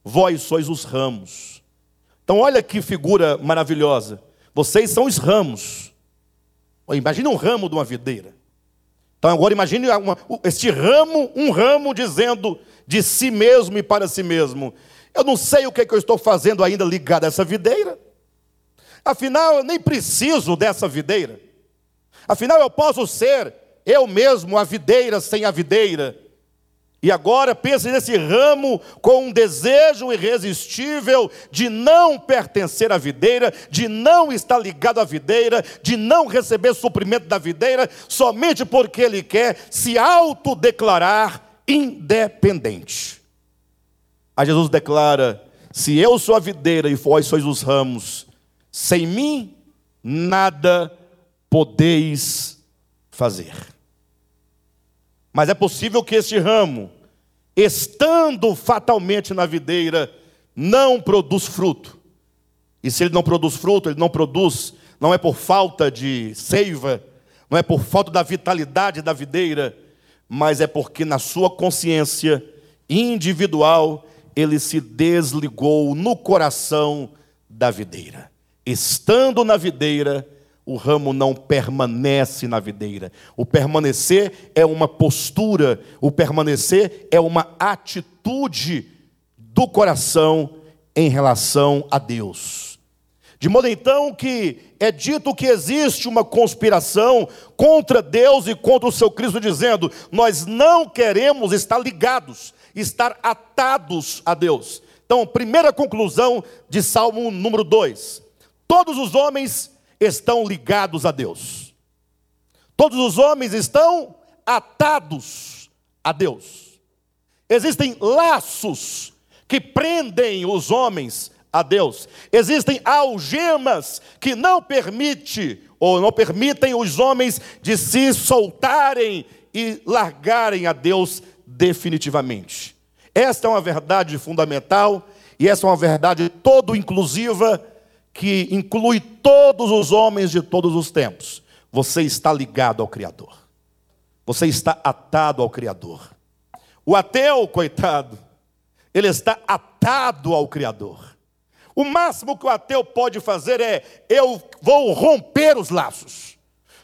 vós sois os ramos. Então, olha que figura maravilhosa. Vocês são os ramos. Imagine um ramo de uma videira. Então, agora imagine uma, este ramo, um ramo dizendo de si mesmo e para si mesmo: Eu não sei o que, é que eu estou fazendo ainda ligado a essa videira. Afinal, eu nem preciso dessa videira. Afinal, eu posso ser eu mesmo a videira sem a videira. E agora pense nesse ramo com um desejo irresistível de não pertencer à videira, de não estar ligado à videira, de não receber suprimento da videira, somente porque ele quer se autodeclarar independente. Aí Jesus declara: Se eu sou a videira e vós sois os ramos, sem mim, nada podeis fazer. Mas é possível que este ramo, estando fatalmente na videira, não produz fruto. E se ele não produz fruto, ele não produz, não é por falta de seiva, não é por falta da vitalidade da videira, mas é porque na sua consciência individual ele se desligou no coração da videira. Estando na videira, o ramo não permanece na videira. O permanecer é uma postura, o permanecer é uma atitude do coração em relação a Deus. De modo então que é dito que existe uma conspiração contra Deus e contra o seu Cristo, dizendo: nós não queremos estar ligados, estar atados a Deus. Então, primeira conclusão de Salmo número 2. Todos os homens estão ligados a Deus. Todos os homens estão atados a Deus. Existem laços que prendem os homens a Deus. Existem algemas que não permite ou não permitem os homens de se soltarem e largarem a Deus definitivamente. Esta é uma verdade fundamental e essa é uma verdade todo inclusiva que inclui todos os homens de todos os tempos, você está ligado ao Criador. Você está atado ao Criador. O ateu, coitado, ele está atado ao Criador. O máximo que o ateu pode fazer é: eu vou romper os laços,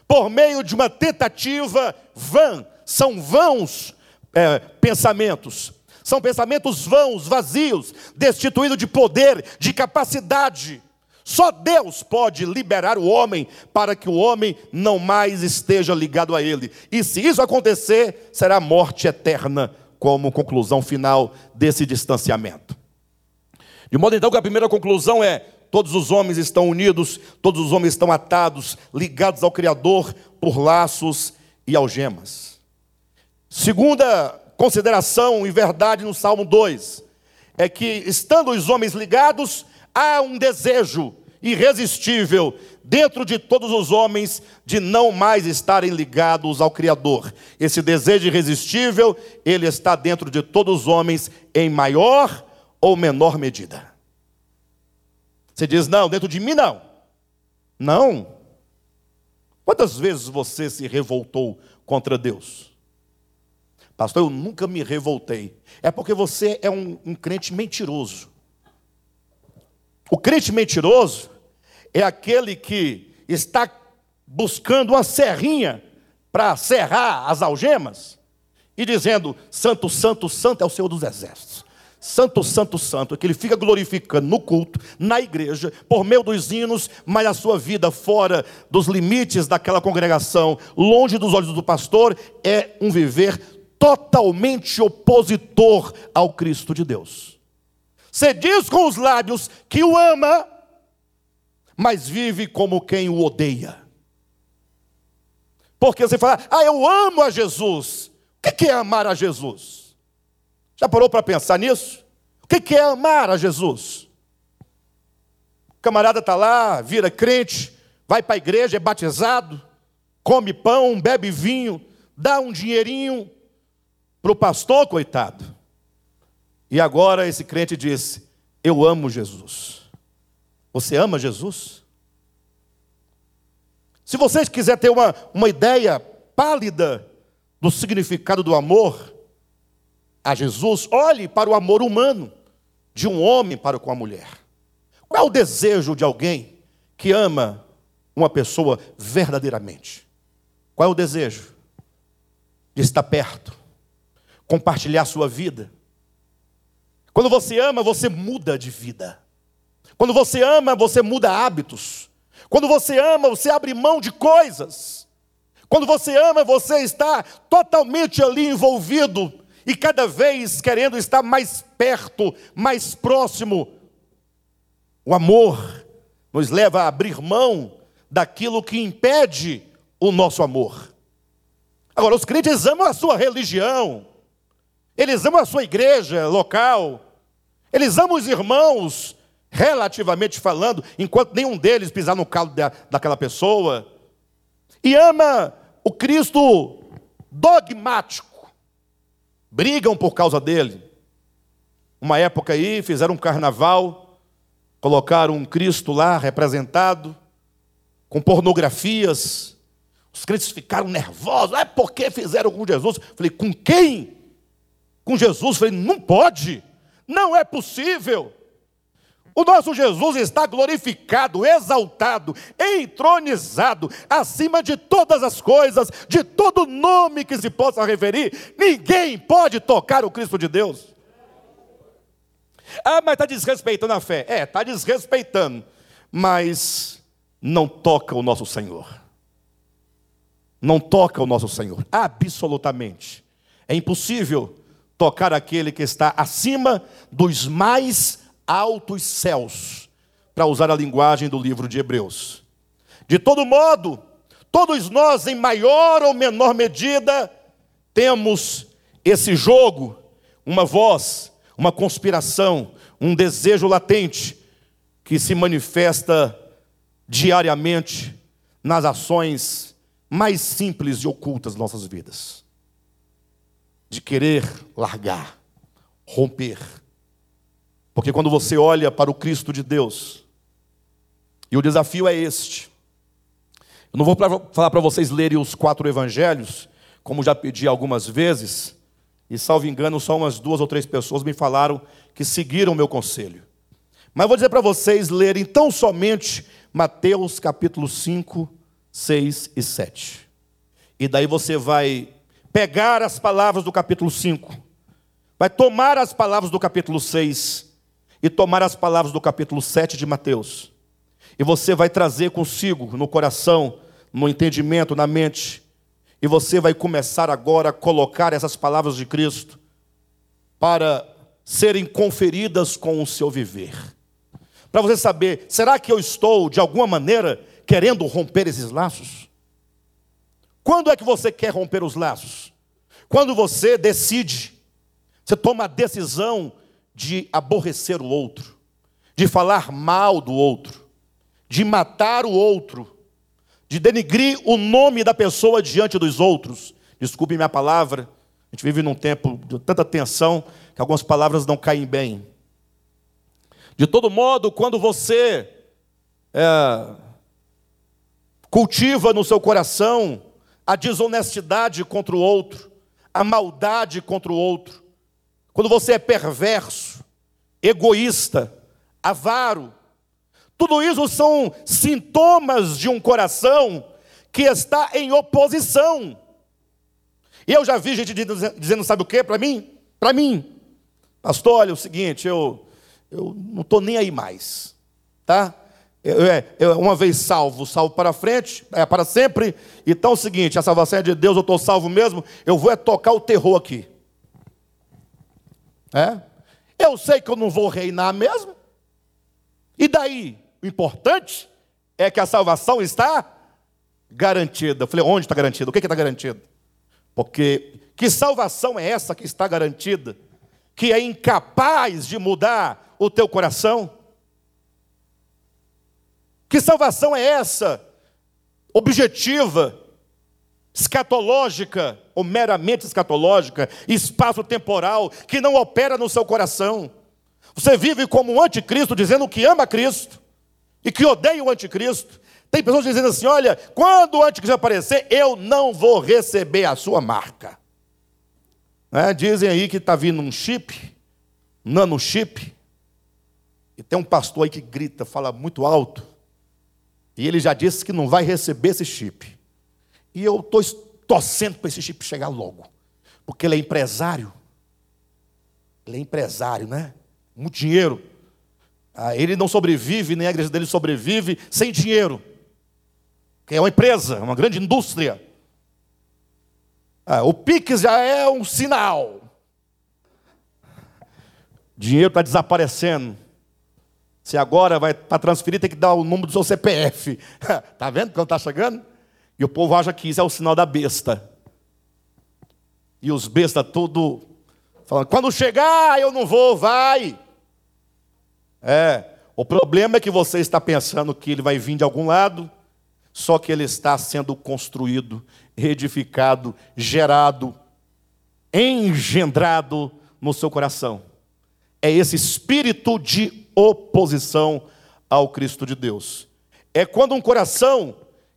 por meio de uma tentativa vã, são vãos é, pensamentos, são pensamentos vãos, vazios, destituídos de poder, de capacidade. Só Deus pode liberar o homem para que o homem não mais esteja ligado a ele. E se isso acontecer, será morte eterna, como conclusão final desse distanciamento. De modo então que a primeira conclusão é: todos os homens estão unidos, todos os homens estão atados, ligados ao Criador por laços e algemas. Segunda consideração e verdade no Salmo 2 é que, estando os homens ligados, há um desejo irresistível dentro de todos os homens de não mais estarem ligados ao Criador. Esse desejo irresistível, ele está dentro de todos os homens em maior ou menor medida. Você diz, não, dentro de mim não. Não. Quantas vezes você se revoltou contra Deus? Pastor, eu nunca me revoltei. É porque você é um, um crente mentiroso. O crente mentiroso é aquele que está buscando uma serrinha para serrar as algemas e dizendo: Santo, Santo, Santo é o Senhor dos Exércitos. Santo, Santo, Santo, que ele fica glorificando no culto, na igreja, por meio dos hinos, mas a sua vida fora dos limites daquela congregação, longe dos olhos do pastor, é um viver totalmente opositor ao Cristo de Deus. Você diz com os lábios que o ama, mas vive como quem o odeia. Porque você fala, ah, eu amo a Jesus. O que é amar a Jesus? Já parou para pensar nisso? O que é amar a Jesus? O camarada está lá, vira crente, vai para a igreja, é batizado, come pão, bebe vinho, dá um dinheirinho para o pastor, coitado. E agora esse crente disse: Eu amo Jesus. Você ama Jesus? Se você quiser ter uma, uma ideia pálida do significado do amor a Jesus, olhe para o amor humano de um homem para com a mulher. Qual é o desejo de alguém que ama uma pessoa verdadeiramente? Qual é o desejo? De estar perto, compartilhar sua vida. Quando você ama, você muda de vida. Quando você ama, você muda hábitos. Quando você ama, você abre mão de coisas. Quando você ama, você está totalmente ali envolvido e cada vez querendo estar mais perto, mais próximo. O amor nos leva a abrir mão daquilo que impede o nosso amor. Agora, os crentes amam a sua religião, eles amam a sua igreja local, eles amam os irmãos, relativamente falando, enquanto nenhum deles pisar no calo da, daquela pessoa, e ama o Cristo dogmático, brigam por causa dele. Uma época aí, fizeram um carnaval, colocaram um Cristo lá representado, com pornografias, os crentes ficaram nervosos, é porque fizeram com Jesus? Falei, com quem? Com Jesus? Falei, não pode, não é possível. O nosso Jesus está glorificado, exaltado, entronizado, acima de todas as coisas, de todo nome que se possa referir. Ninguém pode tocar o Cristo de Deus. Ah, mas está desrespeitando a fé. É, está desrespeitando, mas não toca o nosso Senhor. Não toca o nosso Senhor, absolutamente. É impossível tocar aquele que está acima dos mais altos céus, para usar a linguagem do livro de Hebreus. De todo modo, todos nós, em maior ou menor medida, temos esse jogo, uma voz, uma conspiração, um desejo latente que se manifesta diariamente nas ações mais simples e ocultas de nossas vidas. De querer largar, romper, porque quando você olha para o Cristo de Deus, e o desafio é este. Eu não vou falar para vocês lerem os quatro evangelhos, como já pedi algumas vezes, e salvo engano, só umas duas ou três pessoas me falaram que seguiram o meu conselho. Mas vou dizer para vocês lerem tão somente Mateus capítulo 5, 6 e 7. E daí você vai pegar as palavras do capítulo 5, vai tomar as palavras do capítulo 6 e tomar as palavras do capítulo 7 de Mateus. E você vai trazer consigo no coração, no entendimento, na mente. E você vai começar agora a colocar essas palavras de Cristo para serem conferidas com o seu viver. Para você saber, será que eu estou, de alguma maneira, querendo romper esses laços? Quando é que você quer romper os laços? Quando você decide, você toma a decisão de aborrecer o outro, de falar mal do outro, de matar o outro, de denigrir o nome da pessoa diante dos outros. Desculpe minha palavra, a gente vive num tempo de tanta tensão que algumas palavras não caem bem. De todo modo, quando você é, cultiva no seu coração a desonestidade contra o outro, a maldade contra o outro, quando você é perverso, egoísta, avaro, tudo isso são sintomas de um coração que está em oposição. E eu já vi gente dizendo, sabe o que para mim? Para mim, pastor, olha o seguinte, eu, eu não estou nem aí mais, tá? Eu, uma vez salvo, salvo para frente, é para sempre. Então é o seguinte: a salvação é de Deus, eu estou salvo mesmo, eu vou é tocar o terror aqui. É? Eu sei que eu não vou reinar mesmo. E daí? O importante é que a salvação está garantida. Eu falei, onde está garantida? O que está garantido? Porque que salvação é essa que está garantida? Que é incapaz de mudar o teu coração? Que salvação é essa? Objetiva, escatológica, ou meramente escatológica, espaço-temporal, que não opera no seu coração. Você vive como um anticristo, dizendo que ama Cristo e que odeia o anticristo. Tem pessoas dizendo assim: olha, quando o anticristo aparecer, eu não vou receber a sua marca. É, dizem aí que está vindo um chip, nano chip, e tem um pastor aí que grita, fala muito alto, e ele já disse que não vai receber esse chip. E eu estou torcendo para esse chip chegar logo, porque ele é empresário. Ele é empresário, né? Muito dinheiro. Ah, ele não sobrevive, nem a igreja dele sobrevive sem dinheiro. Que é uma empresa, uma grande indústria. Ah, o Pix já é um sinal. Dinheiro está desaparecendo. Se agora vai para transferir, tem que dar o número do seu CPF. Está vendo quando está chegando? E o povo acha que isso é o sinal da besta. E os bestas tudo falando, quando chegar eu não vou, vai. É, o problema é que você está pensando que ele vai vir de algum lado, só que ele está sendo construído, edificado, gerado, engendrado no seu coração. É esse espírito de oposição ao Cristo de Deus. É quando um coração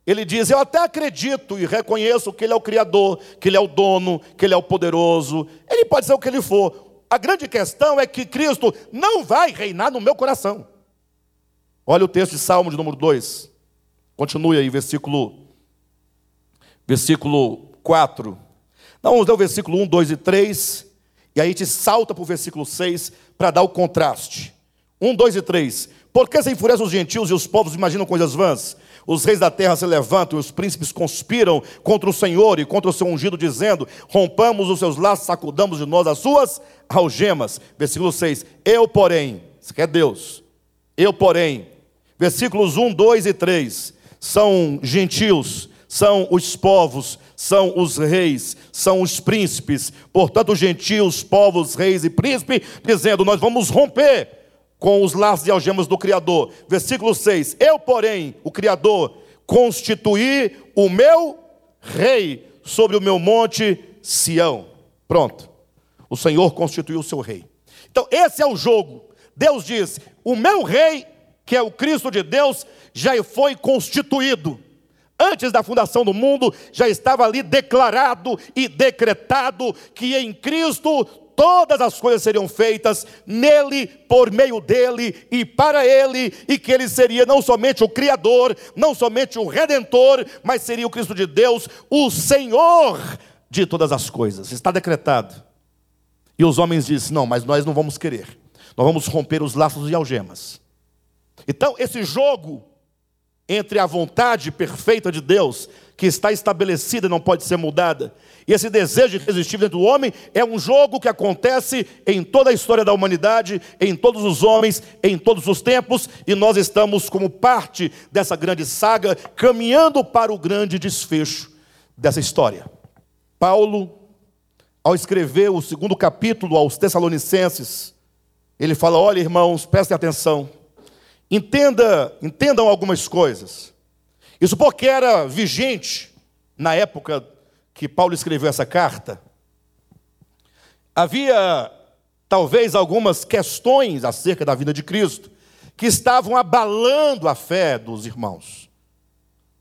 ele diz: Eu até acredito e reconheço que Ele é o Criador, que Ele é o dono, que Ele é o poderoso. Ele pode ser o que Ele for. A grande questão é que Cristo não vai reinar no meu coração. Olha o texto de Salmo de número 2. Continue aí, versículo, versículo 4. Então, vamos ler o versículo 1, 2 e 3. E aí a gente salta para o versículo 6 para dar o contraste. 1, 2 e 3. Por que se enfurecem os gentios e os povos imaginam coisas vãs? Os reis da terra se levantam e os príncipes conspiram contra o Senhor e contra o seu ungido, dizendo: Rompamos os seus laços, sacudamos de nós as suas algemas. Versículo 6. Eu, porém, isso aqui é Deus. Eu, porém, versículos 1, 2 e 3, são gentios, são os povos, são os reis, são os príncipes, portanto, gentios, povos, reis e príncipes, dizendo: Nós vamos romper com os laços e algemas do Criador. Versículo 6: Eu, porém, o Criador, constituí o meu rei sobre o meu monte Sião. Pronto. O Senhor constituiu o seu rei. Então, esse é o jogo. Deus diz: O meu rei, que é o Cristo de Deus, já foi constituído. Antes da fundação do mundo, já estava ali declarado e decretado que em Cristo todas as coisas seriam feitas nele, por meio dele e para ele, e que ele seria não somente o Criador, não somente o Redentor, mas seria o Cristo de Deus, o Senhor de todas as coisas. Está decretado. E os homens dizem: Não, mas nós não vamos querer, nós vamos romper os laços e algemas. Então, esse jogo entre a vontade perfeita de Deus, que está estabelecida e não pode ser mudada, e esse desejo irresistível dentro do homem é um jogo que acontece em toda a história da humanidade, em todos os homens, em todos os tempos, e nós estamos como parte dessa grande saga, caminhando para o grande desfecho dessa história. Paulo, ao escrever o segundo capítulo aos Tessalonicenses, ele fala: olha, irmãos, prestem atenção, entenda, entendam algumas coisas. Isso porque era vigente na época que Paulo escreveu essa carta, havia talvez algumas questões acerca da vida de Cristo que estavam abalando a fé dos irmãos.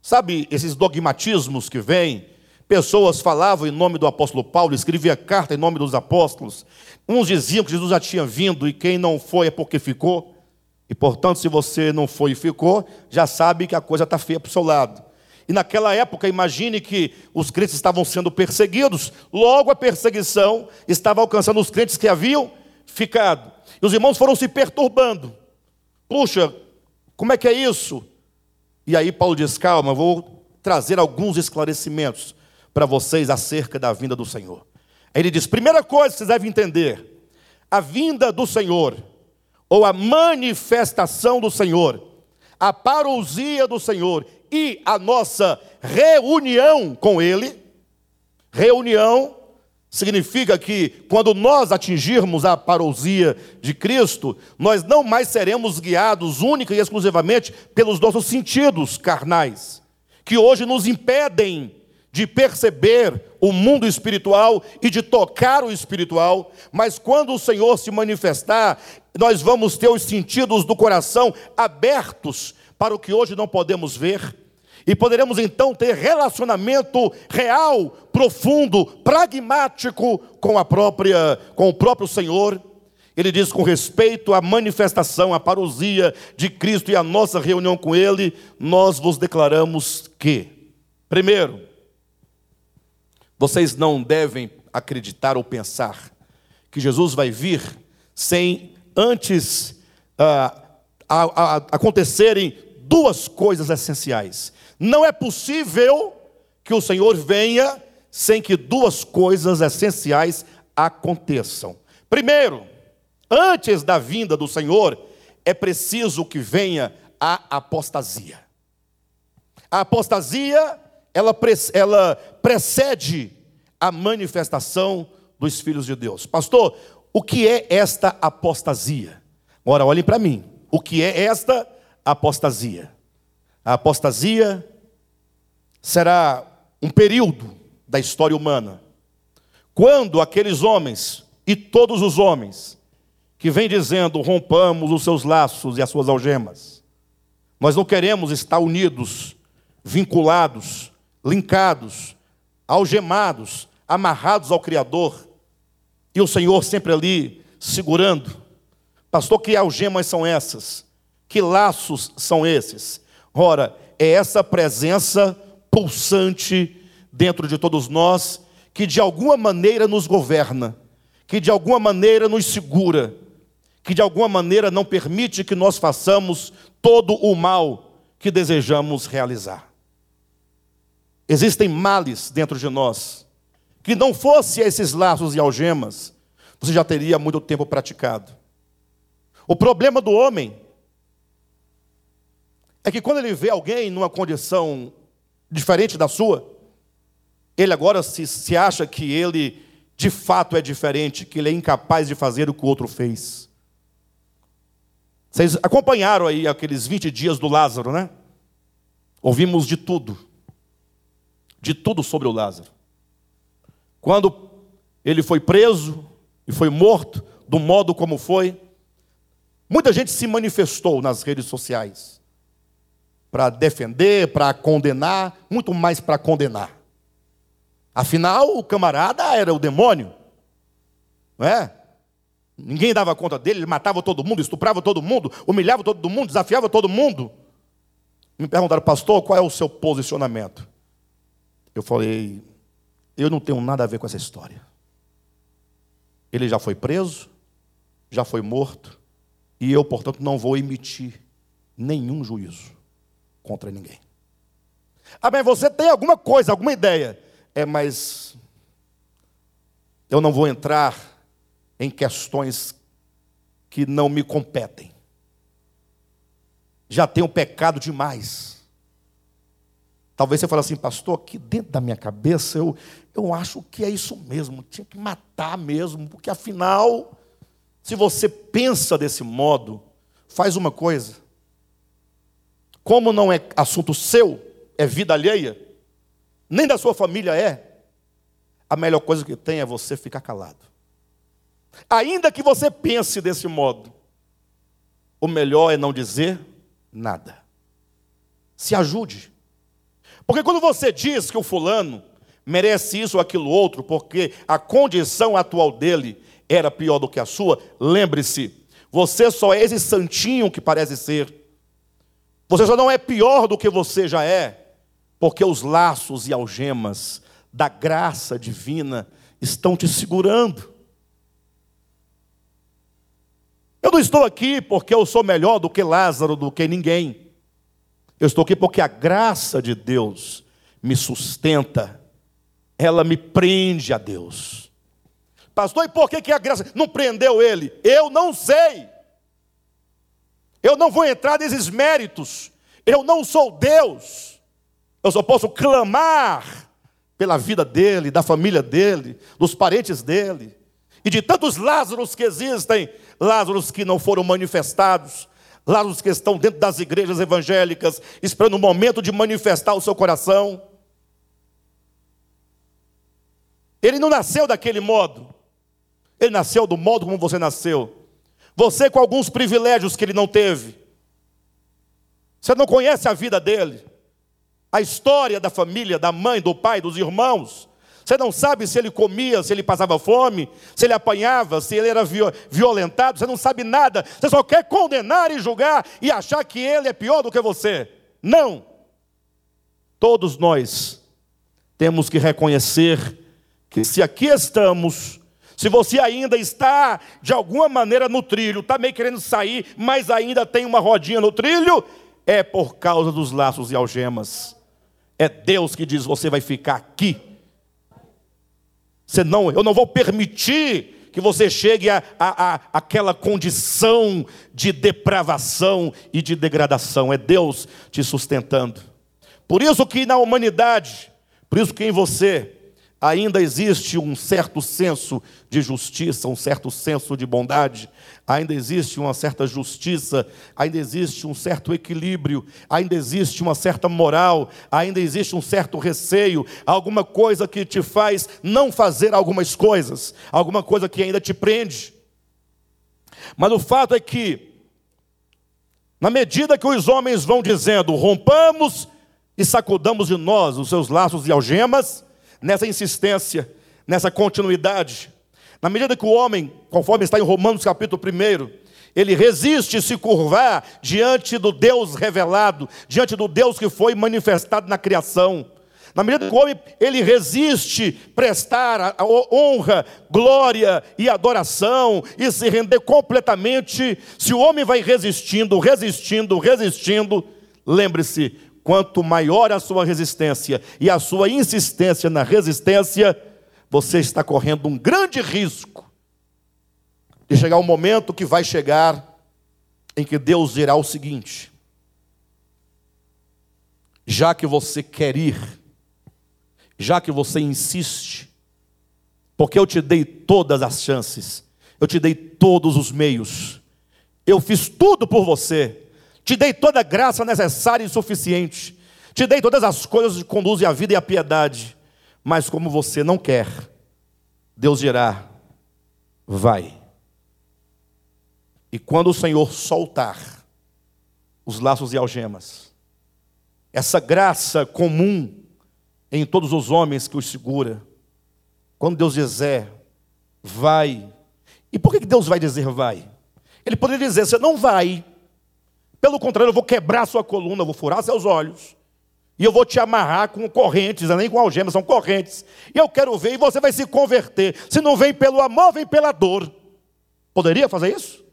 Sabe esses dogmatismos que vêm? Pessoas falavam em nome do apóstolo Paulo, escrevia carta em nome dos apóstolos. Uns diziam que Jesus já tinha vindo e quem não foi é porque ficou. E portanto, se você não foi e ficou, já sabe que a coisa está feia para o seu lado. E naquela época, imagine que os crentes estavam sendo perseguidos, logo a perseguição estava alcançando os crentes que haviam ficado. E os irmãos foram se perturbando. Puxa, como é que é isso? E aí Paulo diz: calma, vou trazer alguns esclarecimentos para vocês acerca da vinda do Senhor. Aí ele diz: primeira coisa que vocês devem entender: a vinda do Senhor, ou a manifestação do Senhor, a parousia do Senhor e a nossa reunião com Ele. Reunião significa que quando nós atingirmos a parousia de Cristo, nós não mais seremos guiados única e exclusivamente pelos nossos sentidos carnais, que hoje nos impedem de perceber o mundo espiritual e de tocar o espiritual, mas quando o Senhor se manifestar, nós vamos ter os sentidos do coração abertos para o que hoje não podemos ver. E poderemos então ter relacionamento real, profundo, pragmático com a própria com o próprio Senhor. Ele diz com respeito à manifestação, à parousia de Cristo e à nossa reunião com ele, nós vos declaramos que primeiro, vocês não devem acreditar ou pensar que Jesus vai vir sem antes ah, a, a, acontecerem duas coisas essenciais. Não é possível que o Senhor venha sem que duas coisas essenciais aconteçam. Primeiro, antes da vinda do Senhor, é preciso que venha a apostasia. A apostasia, ela, ela precede a manifestação dos filhos de Deus. Pastor, o que é esta apostasia? Agora, olhem para mim. O que é esta apostasia. A apostasia será um período da história humana, quando aqueles homens e todos os homens que vêm dizendo rompamos os seus laços e as suas algemas, nós não queremos estar unidos, vinculados, linkados, algemados, amarrados ao Criador, e o Senhor sempre ali segurando. Pastor, que algemas são essas? Que laços são esses? Ora, é essa presença pulsante dentro de todos nós que de alguma maneira nos governa, que de alguma maneira nos segura, que de alguma maneira não permite que nós façamos todo o mal que desejamos realizar. Existem males dentro de nós, que não fosse esses laços e algemas, você já teria muito tempo praticado. O problema do homem é que quando ele vê alguém numa condição diferente da sua, ele agora se, se acha que ele de fato é diferente, que ele é incapaz de fazer o que o outro fez. Vocês acompanharam aí aqueles 20 dias do Lázaro, né? Ouvimos de tudo. De tudo sobre o Lázaro. Quando ele foi preso e foi morto, do modo como foi, muita gente se manifestou nas redes sociais para defender, para condenar, muito mais para condenar. Afinal, o camarada era o demônio, não é? Ninguém dava conta dele, ele matava todo mundo, estuprava todo mundo, humilhava todo mundo, desafiava todo mundo. Me perguntaram, pastor, qual é o seu posicionamento? Eu falei, eu não tenho nada a ver com essa história. Ele já foi preso, já foi morto, e eu, portanto, não vou emitir nenhum juízo contra ninguém. Ah, bem, você tem alguma coisa, alguma ideia. É, mas eu não vou entrar em questões que não me competem. Já tenho pecado demais. Talvez você fale assim, pastor, aqui dentro da minha cabeça eu, eu acho que é isso mesmo, tinha que matar mesmo, porque afinal, se você pensa desse modo, faz uma coisa, como não é assunto seu, é vida alheia, nem da sua família é, a melhor coisa que tem é você ficar calado. Ainda que você pense desse modo, o melhor é não dizer nada. Se ajude. Porque quando você diz que o fulano merece isso ou aquilo outro, porque a condição atual dele era pior do que a sua, lembre-se, você só é esse santinho que parece ser. Você só não é pior do que você já é, porque os laços e algemas da graça divina estão te segurando. Eu não estou aqui porque eu sou melhor do que Lázaro, do que ninguém. Eu estou aqui porque a graça de Deus me sustenta, ela me prende a Deus. Pastor, e por que, que a graça não prendeu ele? Eu não sei. Eu não vou entrar nesses méritos. Eu não sou Deus. Eu só posso clamar pela vida dele, da família dele, dos parentes dele. E de tantos Lázaros que existem, Lázaros que não foram manifestados, Lázaros que estão dentro das igrejas evangélicas, esperando o momento de manifestar o seu coração. Ele não nasceu daquele modo. Ele nasceu do modo como você nasceu. Você com alguns privilégios que ele não teve. Você não conhece a vida dele, a história da família, da mãe, do pai, dos irmãos. Você não sabe se ele comia, se ele passava fome, se ele apanhava, se ele era violentado. Você não sabe nada. Você só quer condenar e julgar e achar que ele é pior do que você. Não. Todos nós temos que reconhecer que se aqui estamos, se você ainda está de alguma maneira no trilho, está meio querendo sair, mas ainda tem uma rodinha no trilho, é por causa dos laços e algemas. É Deus que diz: você vai ficar aqui. Senão, eu não vou permitir que você chegue a, a, a, aquela condição de depravação e de degradação. É Deus te sustentando. Por isso que na humanidade, por isso que em você, ainda existe um certo senso de justiça, um certo senso de bondade, ainda existe uma certa justiça, ainda existe um certo equilíbrio, ainda existe uma certa moral, ainda existe um certo receio, alguma coisa que te faz não fazer algumas coisas, alguma coisa que ainda te prende. Mas o fato é que, na medida que os homens vão dizendo, rompamos e sacudamos de nós os seus laços e algemas, nessa insistência, nessa continuidade. Na medida que o homem, conforme está em Romanos capítulo 1, ele resiste se curvar diante do Deus revelado, diante do Deus que foi manifestado na criação. Na medida que o homem ele resiste prestar a honra, glória e adoração e se render completamente, se o homem vai resistindo, resistindo, resistindo, lembre-se, Quanto maior a sua resistência e a sua insistência na resistência, você está correndo um grande risco de chegar um momento que vai chegar em que Deus dirá o seguinte: já que você quer ir, já que você insiste, porque eu te dei todas as chances, eu te dei todos os meios, eu fiz tudo por você, te dei toda a graça necessária e suficiente. Te dei todas as coisas que conduzem a vida e a piedade. Mas como você não quer, Deus dirá: vai. E quando o Senhor soltar os laços e algemas, essa graça comum em todos os homens que os segura, quando Deus dizer, vai. E por que Deus vai dizer vai? Ele poderia dizer, você não vai, pelo contrário, eu vou quebrar sua coluna, eu vou furar seus olhos. E eu vou te amarrar com correntes, nem com algemas, são correntes. E eu quero ver, e você vai se converter. Se não vem pelo amor, vem pela dor. Poderia fazer isso?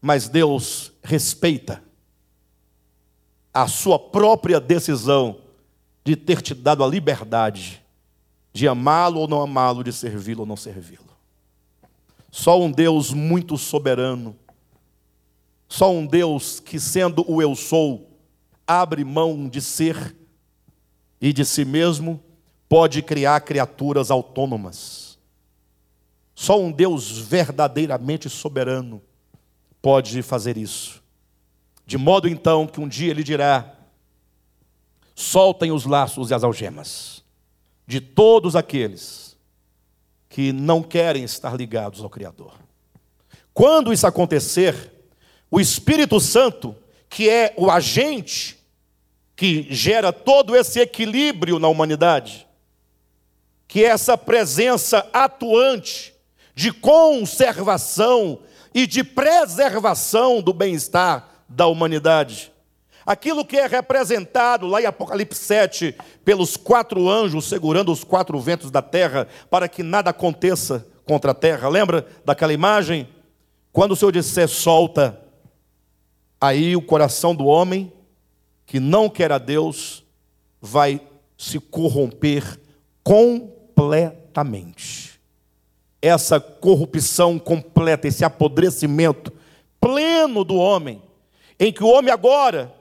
Mas Deus respeita a sua própria decisão de ter te dado a liberdade de amá-lo ou não amá-lo, de servi-lo ou não servi-lo. Só um Deus muito soberano só um Deus que, sendo o eu sou, abre mão de ser e de si mesmo, pode criar criaturas autônomas. Só um Deus verdadeiramente soberano pode fazer isso. De modo então que um dia ele dirá: soltem os laços e as algemas de todos aqueles que não querem estar ligados ao Criador. Quando isso acontecer, o Espírito Santo, que é o agente que gera todo esse equilíbrio na humanidade, que é essa presença atuante de conservação e de preservação do bem-estar da humanidade. Aquilo que é representado lá em Apocalipse 7 pelos quatro anjos segurando os quatro ventos da terra para que nada aconteça contra a terra. Lembra daquela imagem? Quando o Senhor disser solta, aí o coração do homem que não quer a Deus vai se corromper completamente. Essa corrupção completa, esse apodrecimento pleno do homem, em que o homem agora,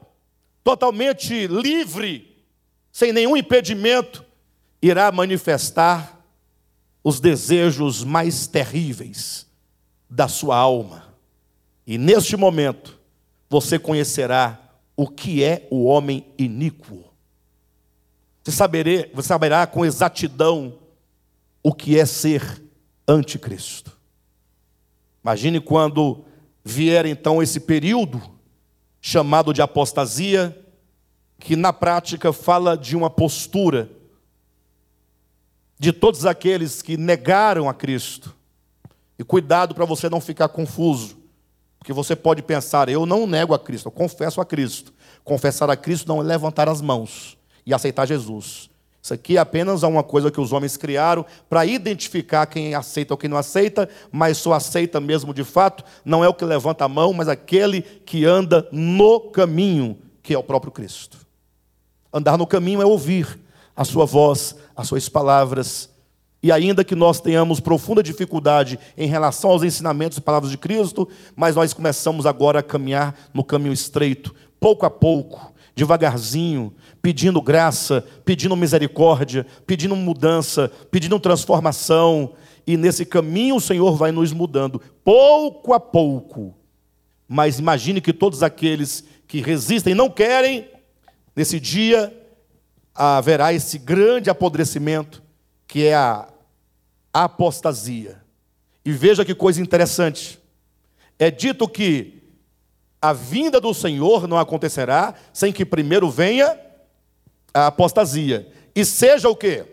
totalmente livre, sem nenhum impedimento, irá manifestar os desejos mais terríveis da sua alma. E neste momento, você conhecerá o que é o homem iníquo. Você você saberá com exatidão o que é ser anticristo. Imagine quando vier então esse período chamado de apostasia, que na prática fala de uma postura de todos aqueles que negaram a Cristo. E cuidado para você não ficar confuso, porque você pode pensar, eu não nego a Cristo, eu confesso a Cristo. Confessar a Cristo não é levantar as mãos e aceitar Jesus. Isso aqui é apenas uma coisa que os homens criaram para identificar quem aceita ou quem não aceita, mas só aceita mesmo de fato, não é o que levanta a mão, mas aquele que anda no caminho, que é o próprio Cristo. Andar no caminho é ouvir a sua voz, as suas palavras. E ainda que nós tenhamos profunda dificuldade em relação aos ensinamentos e palavras de Cristo, mas nós começamos agora a caminhar no caminho estreito, pouco a pouco, devagarzinho, pedindo graça, pedindo misericórdia, pedindo mudança, pedindo transformação. E nesse caminho o Senhor vai nos mudando, pouco a pouco. Mas imagine que todos aqueles que resistem e não querem, nesse dia haverá esse grande apodrecimento, que é a apostasia. E veja que coisa interessante. É dito que a vinda do Senhor não acontecerá sem que primeiro venha a apostasia. E seja o quê?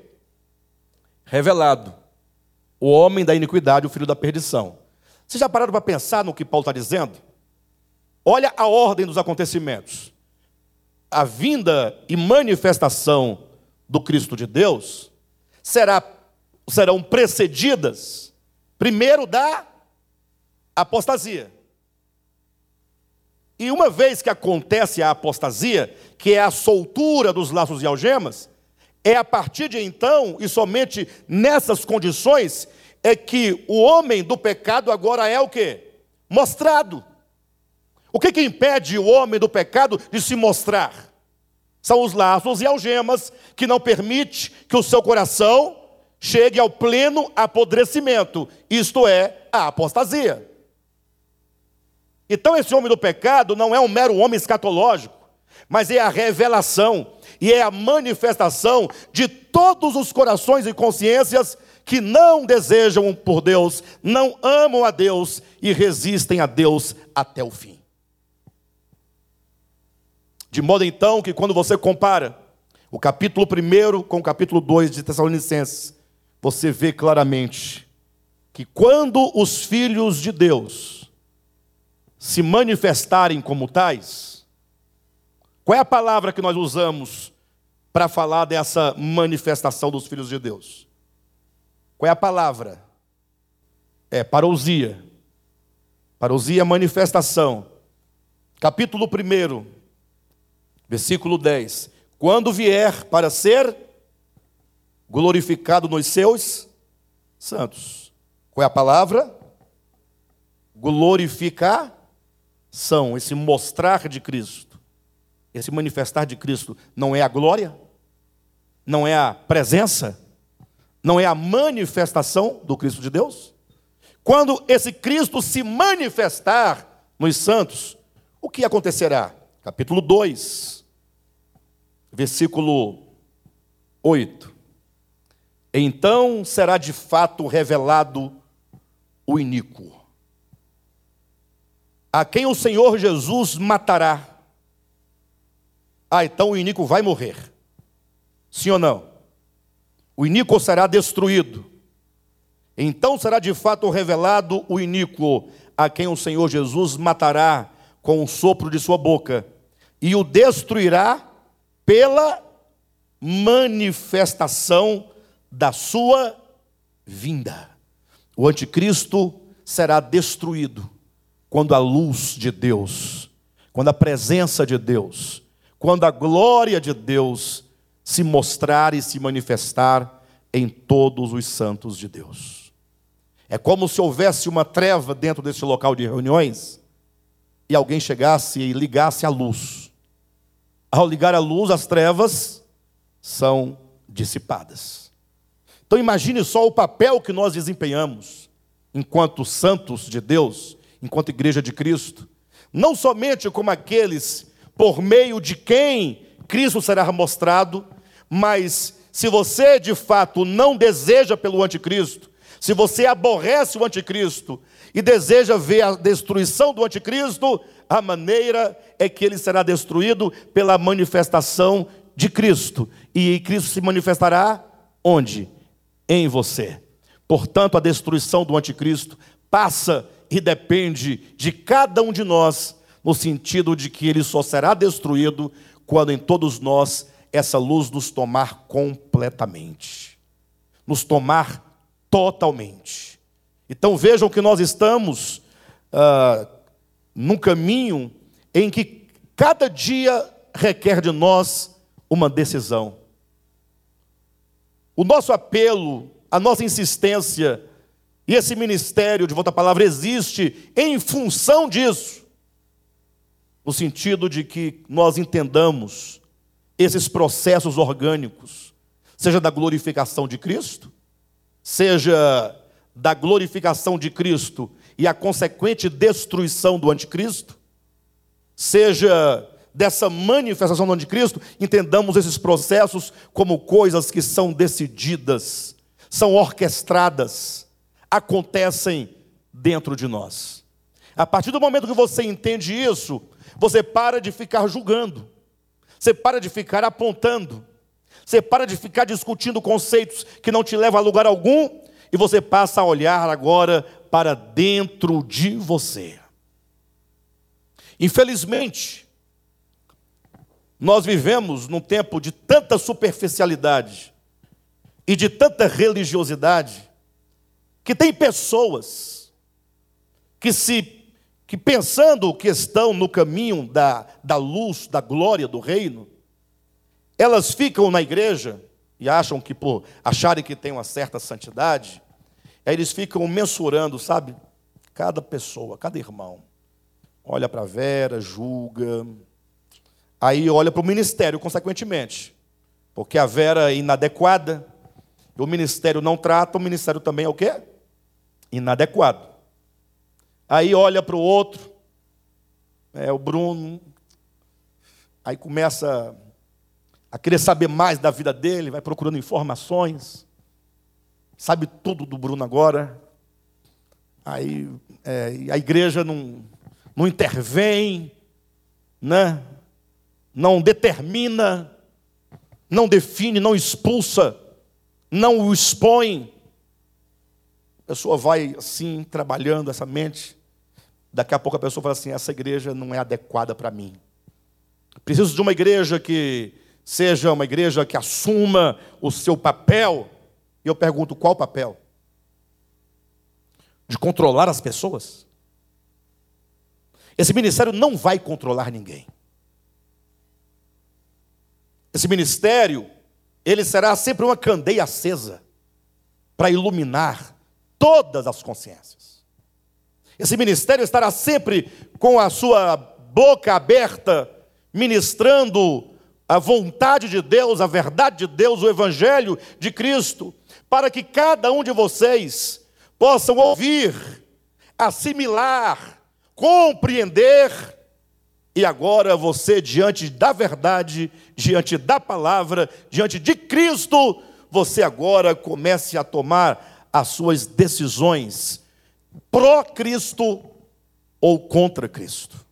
Revelado. O homem da iniquidade, o filho da perdição. Vocês já pararam para pensar no que Paulo está dizendo? Olha a ordem dos acontecimentos. A vinda e manifestação do Cristo de Deus será, serão precedidas, primeiro, da apostasia. E uma vez que acontece a apostasia, que é a soltura dos laços e algemas, é a partir de então, e somente nessas condições, é que o homem do pecado agora é o que? Mostrado. O que, que impede o homem do pecado de se mostrar? São os laços e algemas que não permite que o seu coração chegue ao pleno apodrecimento, isto é, a apostasia. Então, esse homem do pecado não é um mero homem escatológico, mas é a revelação e é a manifestação de todos os corações e consciências que não desejam por Deus, não amam a Deus e resistem a Deus até o fim. De modo então que quando você compara o capítulo 1 com o capítulo 2 de Tessalonicenses, você vê claramente que quando os filhos de Deus se manifestarem como tais, qual é a palavra que nós usamos para falar dessa manifestação dos filhos de Deus? Qual é a palavra? É parousia. Parousia é manifestação. Capítulo 1, versículo 10. Quando vier para ser glorificado nos seus santos. Qual é a palavra? Glorificar são esse mostrar de Cristo, esse manifestar de Cristo, não é a glória, não é a presença, não é a manifestação do Cristo de Deus? Quando esse Cristo se manifestar nos santos, o que acontecerá? Capítulo 2, versículo 8. Então será de fato revelado o iníquo a quem o Senhor Jesus matará. Ah, então o iníquo vai morrer. Sim ou não? O iníquo será destruído. Então será de fato revelado o iníquo, a quem o Senhor Jesus matará com o sopro de sua boca, e o destruirá pela manifestação da sua vinda. O anticristo será destruído quando a luz de Deus, quando a presença de Deus, quando a glória de Deus se mostrar e se manifestar em todos os santos de Deus. É como se houvesse uma treva dentro desse local de reuniões e alguém chegasse e ligasse a luz. Ao ligar a luz, as trevas são dissipadas. Então imagine só o papel que nós desempenhamos enquanto santos de Deus, enquanto igreja de Cristo, não somente como aqueles por meio de quem Cristo será mostrado, mas se você de fato não deseja pelo anticristo, se você aborrece o anticristo e deseja ver a destruição do anticristo, a maneira é que ele será destruído pela manifestação de Cristo. E Cristo se manifestará onde? Em você. Portanto, a destruição do anticristo passa e depende de cada um de nós, no sentido de que ele só será destruído quando em todos nós essa luz nos tomar completamente, nos tomar totalmente. Então vejam que nós estamos ah, num caminho em que cada dia requer de nós uma decisão. O nosso apelo, a nossa insistência, e esse ministério, de volta à palavra, existe em função disso, no sentido de que nós entendamos esses processos orgânicos, seja da glorificação de Cristo, seja da glorificação de Cristo e a consequente destruição do anticristo, seja dessa manifestação do anticristo, entendamos esses processos como coisas que são decididas, são orquestradas, acontecem dentro de nós. A partir do momento que você entende isso, você para de ficar julgando, você para de ficar apontando, você para de ficar discutindo conceitos que não te levam a lugar algum, e você passa a olhar agora para dentro de você. Infelizmente, nós vivemos num tempo de tanta superficialidade e de tanta religiosidade que tem pessoas que se que pensando que estão no caminho da, da luz, da glória do reino, elas ficam na igreja e acham que por acharem que tem uma certa santidade, aí eles ficam mensurando, sabe? Cada pessoa, cada irmão. Olha para Vera, julga, Aí olha para o ministério, consequentemente. Porque a Vera é inadequada, o ministério não trata, o ministério também é o quê? Inadequado. Aí olha para o outro, é o Bruno, aí começa a querer saber mais da vida dele, vai procurando informações, sabe tudo do Bruno agora. Aí é, a igreja não, não intervém, né? não determina, não define, não expulsa, não o expõe. A pessoa vai assim, trabalhando essa mente. Daqui a pouco a pessoa fala assim: essa igreja não é adequada para mim. Preciso de uma igreja que seja uma igreja que assuma o seu papel. E eu pergunto: qual papel? De controlar as pessoas? Esse ministério não vai controlar ninguém. Esse ministério, ele será sempre uma candeia acesa para iluminar todas as consciências. Esse ministério estará sempre com a sua boca aberta, ministrando a vontade de Deus, a verdade de Deus, o evangelho de Cristo, para que cada um de vocês possam ouvir, assimilar, compreender e agora você, diante da verdade, diante da palavra, diante de Cristo, você agora comece a tomar as suas decisões pró-Cristo ou contra Cristo.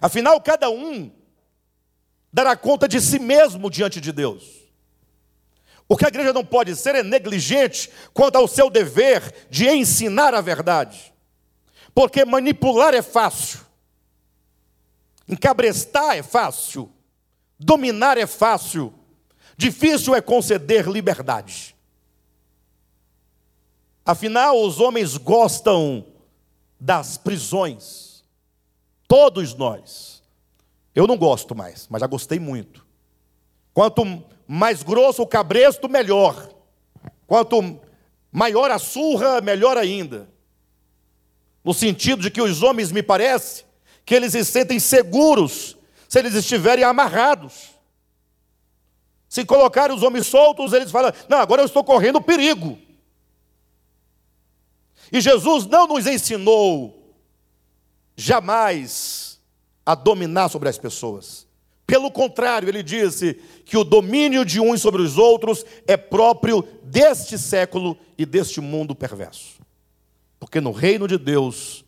Afinal, cada um dará conta de si mesmo diante de Deus. O que a igreja não pode ser é negligente quanto ao seu dever de ensinar a verdade. Porque manipular é fácil. Encabrestar é fácil, dominar é fácil, difícil é conceder liberdade. Afinal, os homens gostam das prisões. Todos nós. Eu não gosto mais, mas já gostei muito. Quanto mais grosso o cabresto, melhor. Quanto maior a surra, melhor ainda. No sentido de que os homens, me parece, que eles se sentem seguros se eles estiverem amarrados. Se colocarem os homens soltos, eles falam: Não, agora eu estou correndo perigo. E Jesus não nos ensinou jamais a dominar sobre as pessoas. Pelo contrário, ele disse que o domínio de uns sobre os outros é próprio deste século e deste mundo perverso. Porque no reino de Deus,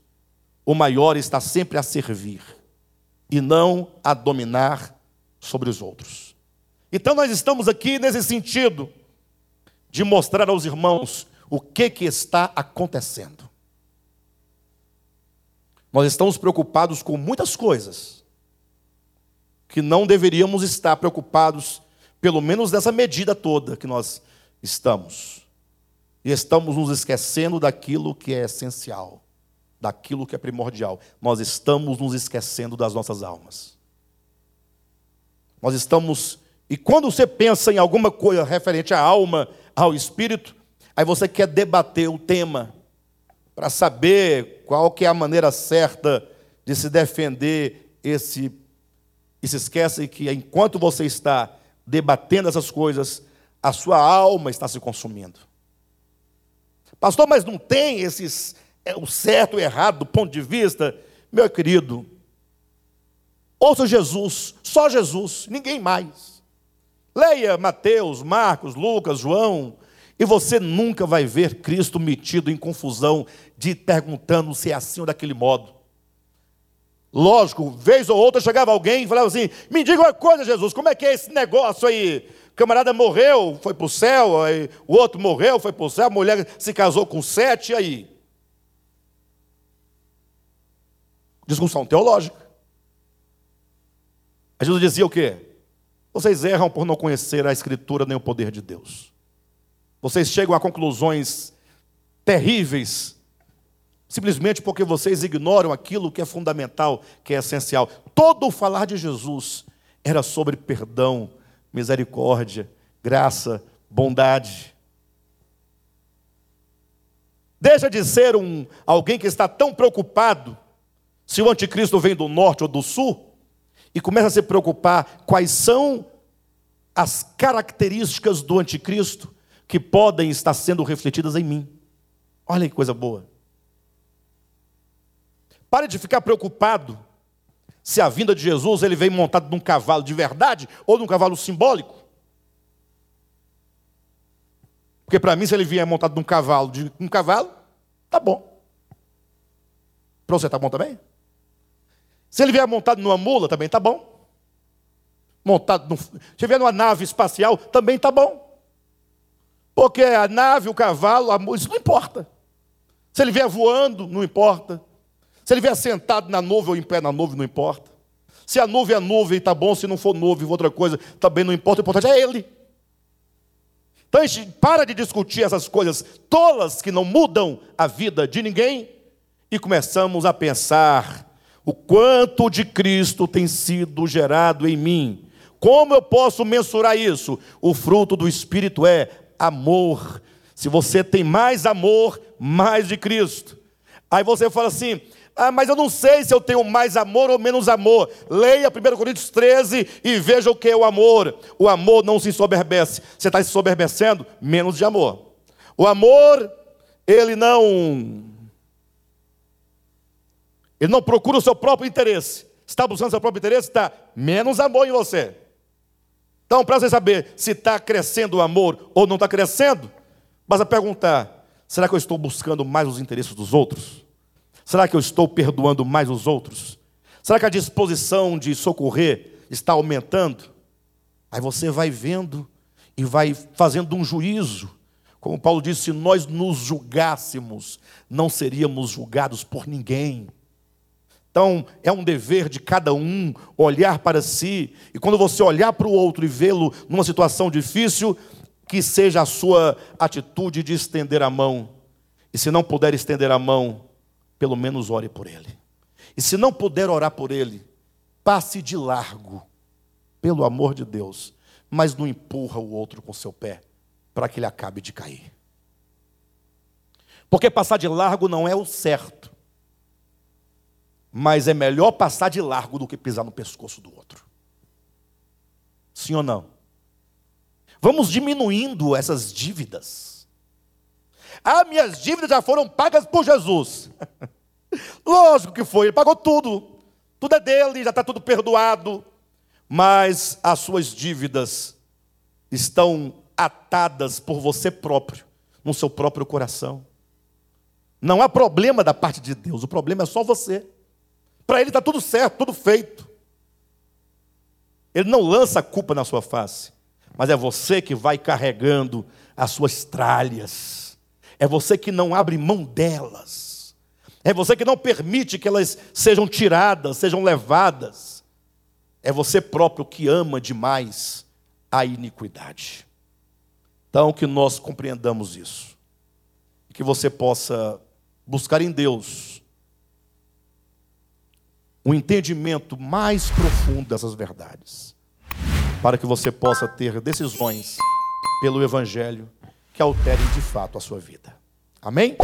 o maior está sempre a servir e não a dominar sobre os outros. Então nós estamos aqui nesse sentido de mostrar aos irmãos o que que está acontecendo. Nós estamos preocupados com muitas coisas que não deveríamos estar preocupados, pelo menos nessa medida toda que nós estamos. E estamos nos esquecendo daquilo que é essencial, daquilo que é primordial. Nós estamos nos esquecendo das nossas almas. Nós estamos. E quando você pensa em alguma coisa referente à alma, ao espírito, aí você quer debater o tema para saber qual que é a maneira certa de se defender esse e se esquece que enquanto você está debatendo essas coisas, a sua alma está se consumindo. Pastor, mas não tem esses é, o certo e o errado do ponto de vista, meu querido. Ouça Jesus, só Jesus, ninguém mais. Leia Mateus, Marcos, Lucas, João, e você nunca vai ver Cristo metido em confusão de perguntando se é assim ou daquele modo. Lógico, vez ou outra chegava alguém e falava assim: Me diga uma coisa, Jesus, como é que é esse negócio aí? O camarada morreu, foi para o céu, aí, o outro morreu, foi para o céu, a mulher se casou com sete, aí? Discussão teológica. A Jesus dizia o quê? Vocês erram por não conhecer a Escritura nem o poder de Deus. Vocês chegam a conclusões terríveis simplesmente porque vocês ignoram aquilo que é fundamental, que é essencial. Todo o falar de Jesus era sobre perdão, misericórdia, graça, bondade. Deixa de ser um alguém que está tão preocupado se o anticristo vem do norte ou do sul e começa a se preocupar quais são as características do anticristo que podem estar sendo refletidas em mim. Olha que coisa boa. Pare de ficar preocupado se a vinda de Jesus ele vem montado num cavalo de verdade ou num cavalo simbólico. Porque para mim, se ele vier montado num cavalo, de um cavalo, tá bom. Para você tá bom também? Se ele vier montado numa mula, também tá bom. Montado num, se vier numa nave espacial, também tá bom. Porque a nave, o cavalo, a isso não importa. Se ele vier voando, não importa. Se ele vier sentado na nuvem ou em pé na nuvem, não importa. Se a nuvem é nuvem, está bom. Se não for nuvem, outra coisa, também não importa. O importante é ele. Então a gente para de discutir essas coisas tolas que não mudam a vida de ninguém e começamos a pensar o quanto de Cristo tem sido gerado em mim. Como eu posso mensurar isso? O fruto do Espírito é amor. Se você tem mais amor, mais de Cristo. Aí você fala assim: ah, mas eu não sei se eu tenho mais amor ou menos amor. Leia 1 Coríntios 13 e veja o que é o amor. O amor não se soberbece. Você está se soberbecendo? Menos de amor. O amor, ele não. Ele não procura o seu próprio interesse. Está buscando o seu próprio interesse? Está menos amor em você. Então, para você saber se está crescendo o amor ou não está crescendo, basta perguntar: será que eu estou buscando mais os interesses dos outros? Será que eu estou perdoando mais os outros? Será que a disposição de socorrer está aumentando? Aí você vai vendo e vai fazendo um juízo. Como Paulo disse, se nós nos julgássemos, não seríamos julgados por ninguém. Então, é um dever de cada um olhar para si, e quando você olhar para o outro e vê-lo numa situação difícil, que seja a sua atitude de estender a mão. E se não puder estender a mão, pelo menos ore por ele. E se não puder orar por ele, passe de largo, pelo amor de Deus, mas não empurra o outro com seu pé para que ele acabe de cair. Porque passar de largo não é o certo. Mas é melhor passar de largo do que pisar no pescoço do outro. Sim ou não? Vamos diminuindo essas dívidas. Ah, minhas dívidas já foram pagas por Jesus. Lógico que foi, ele pagou tudo. Tudo é dele, já está tudo perdoado. Mas as suas dívidas estão atadas por você próprio, no seu próprio coração. Não há problema da parte de Deus, o problema é só você. Para ele está tudo certo, tudo feito. Ele não lança a culpa na sua face, mas é você que vai carregando as suas tralhas. É você que não abre mão delas. É você que não permite que elas sejam tiradas, sejam levadas. É você próprio que ama demais a iniquidade. Então, que nós compreendamos isso. Que você possa buscar em Deus um entendimento mais profundo dessas verdades, para que você possa ter decisões pelo Evangelho que alterem de fato a sua vida. Amém?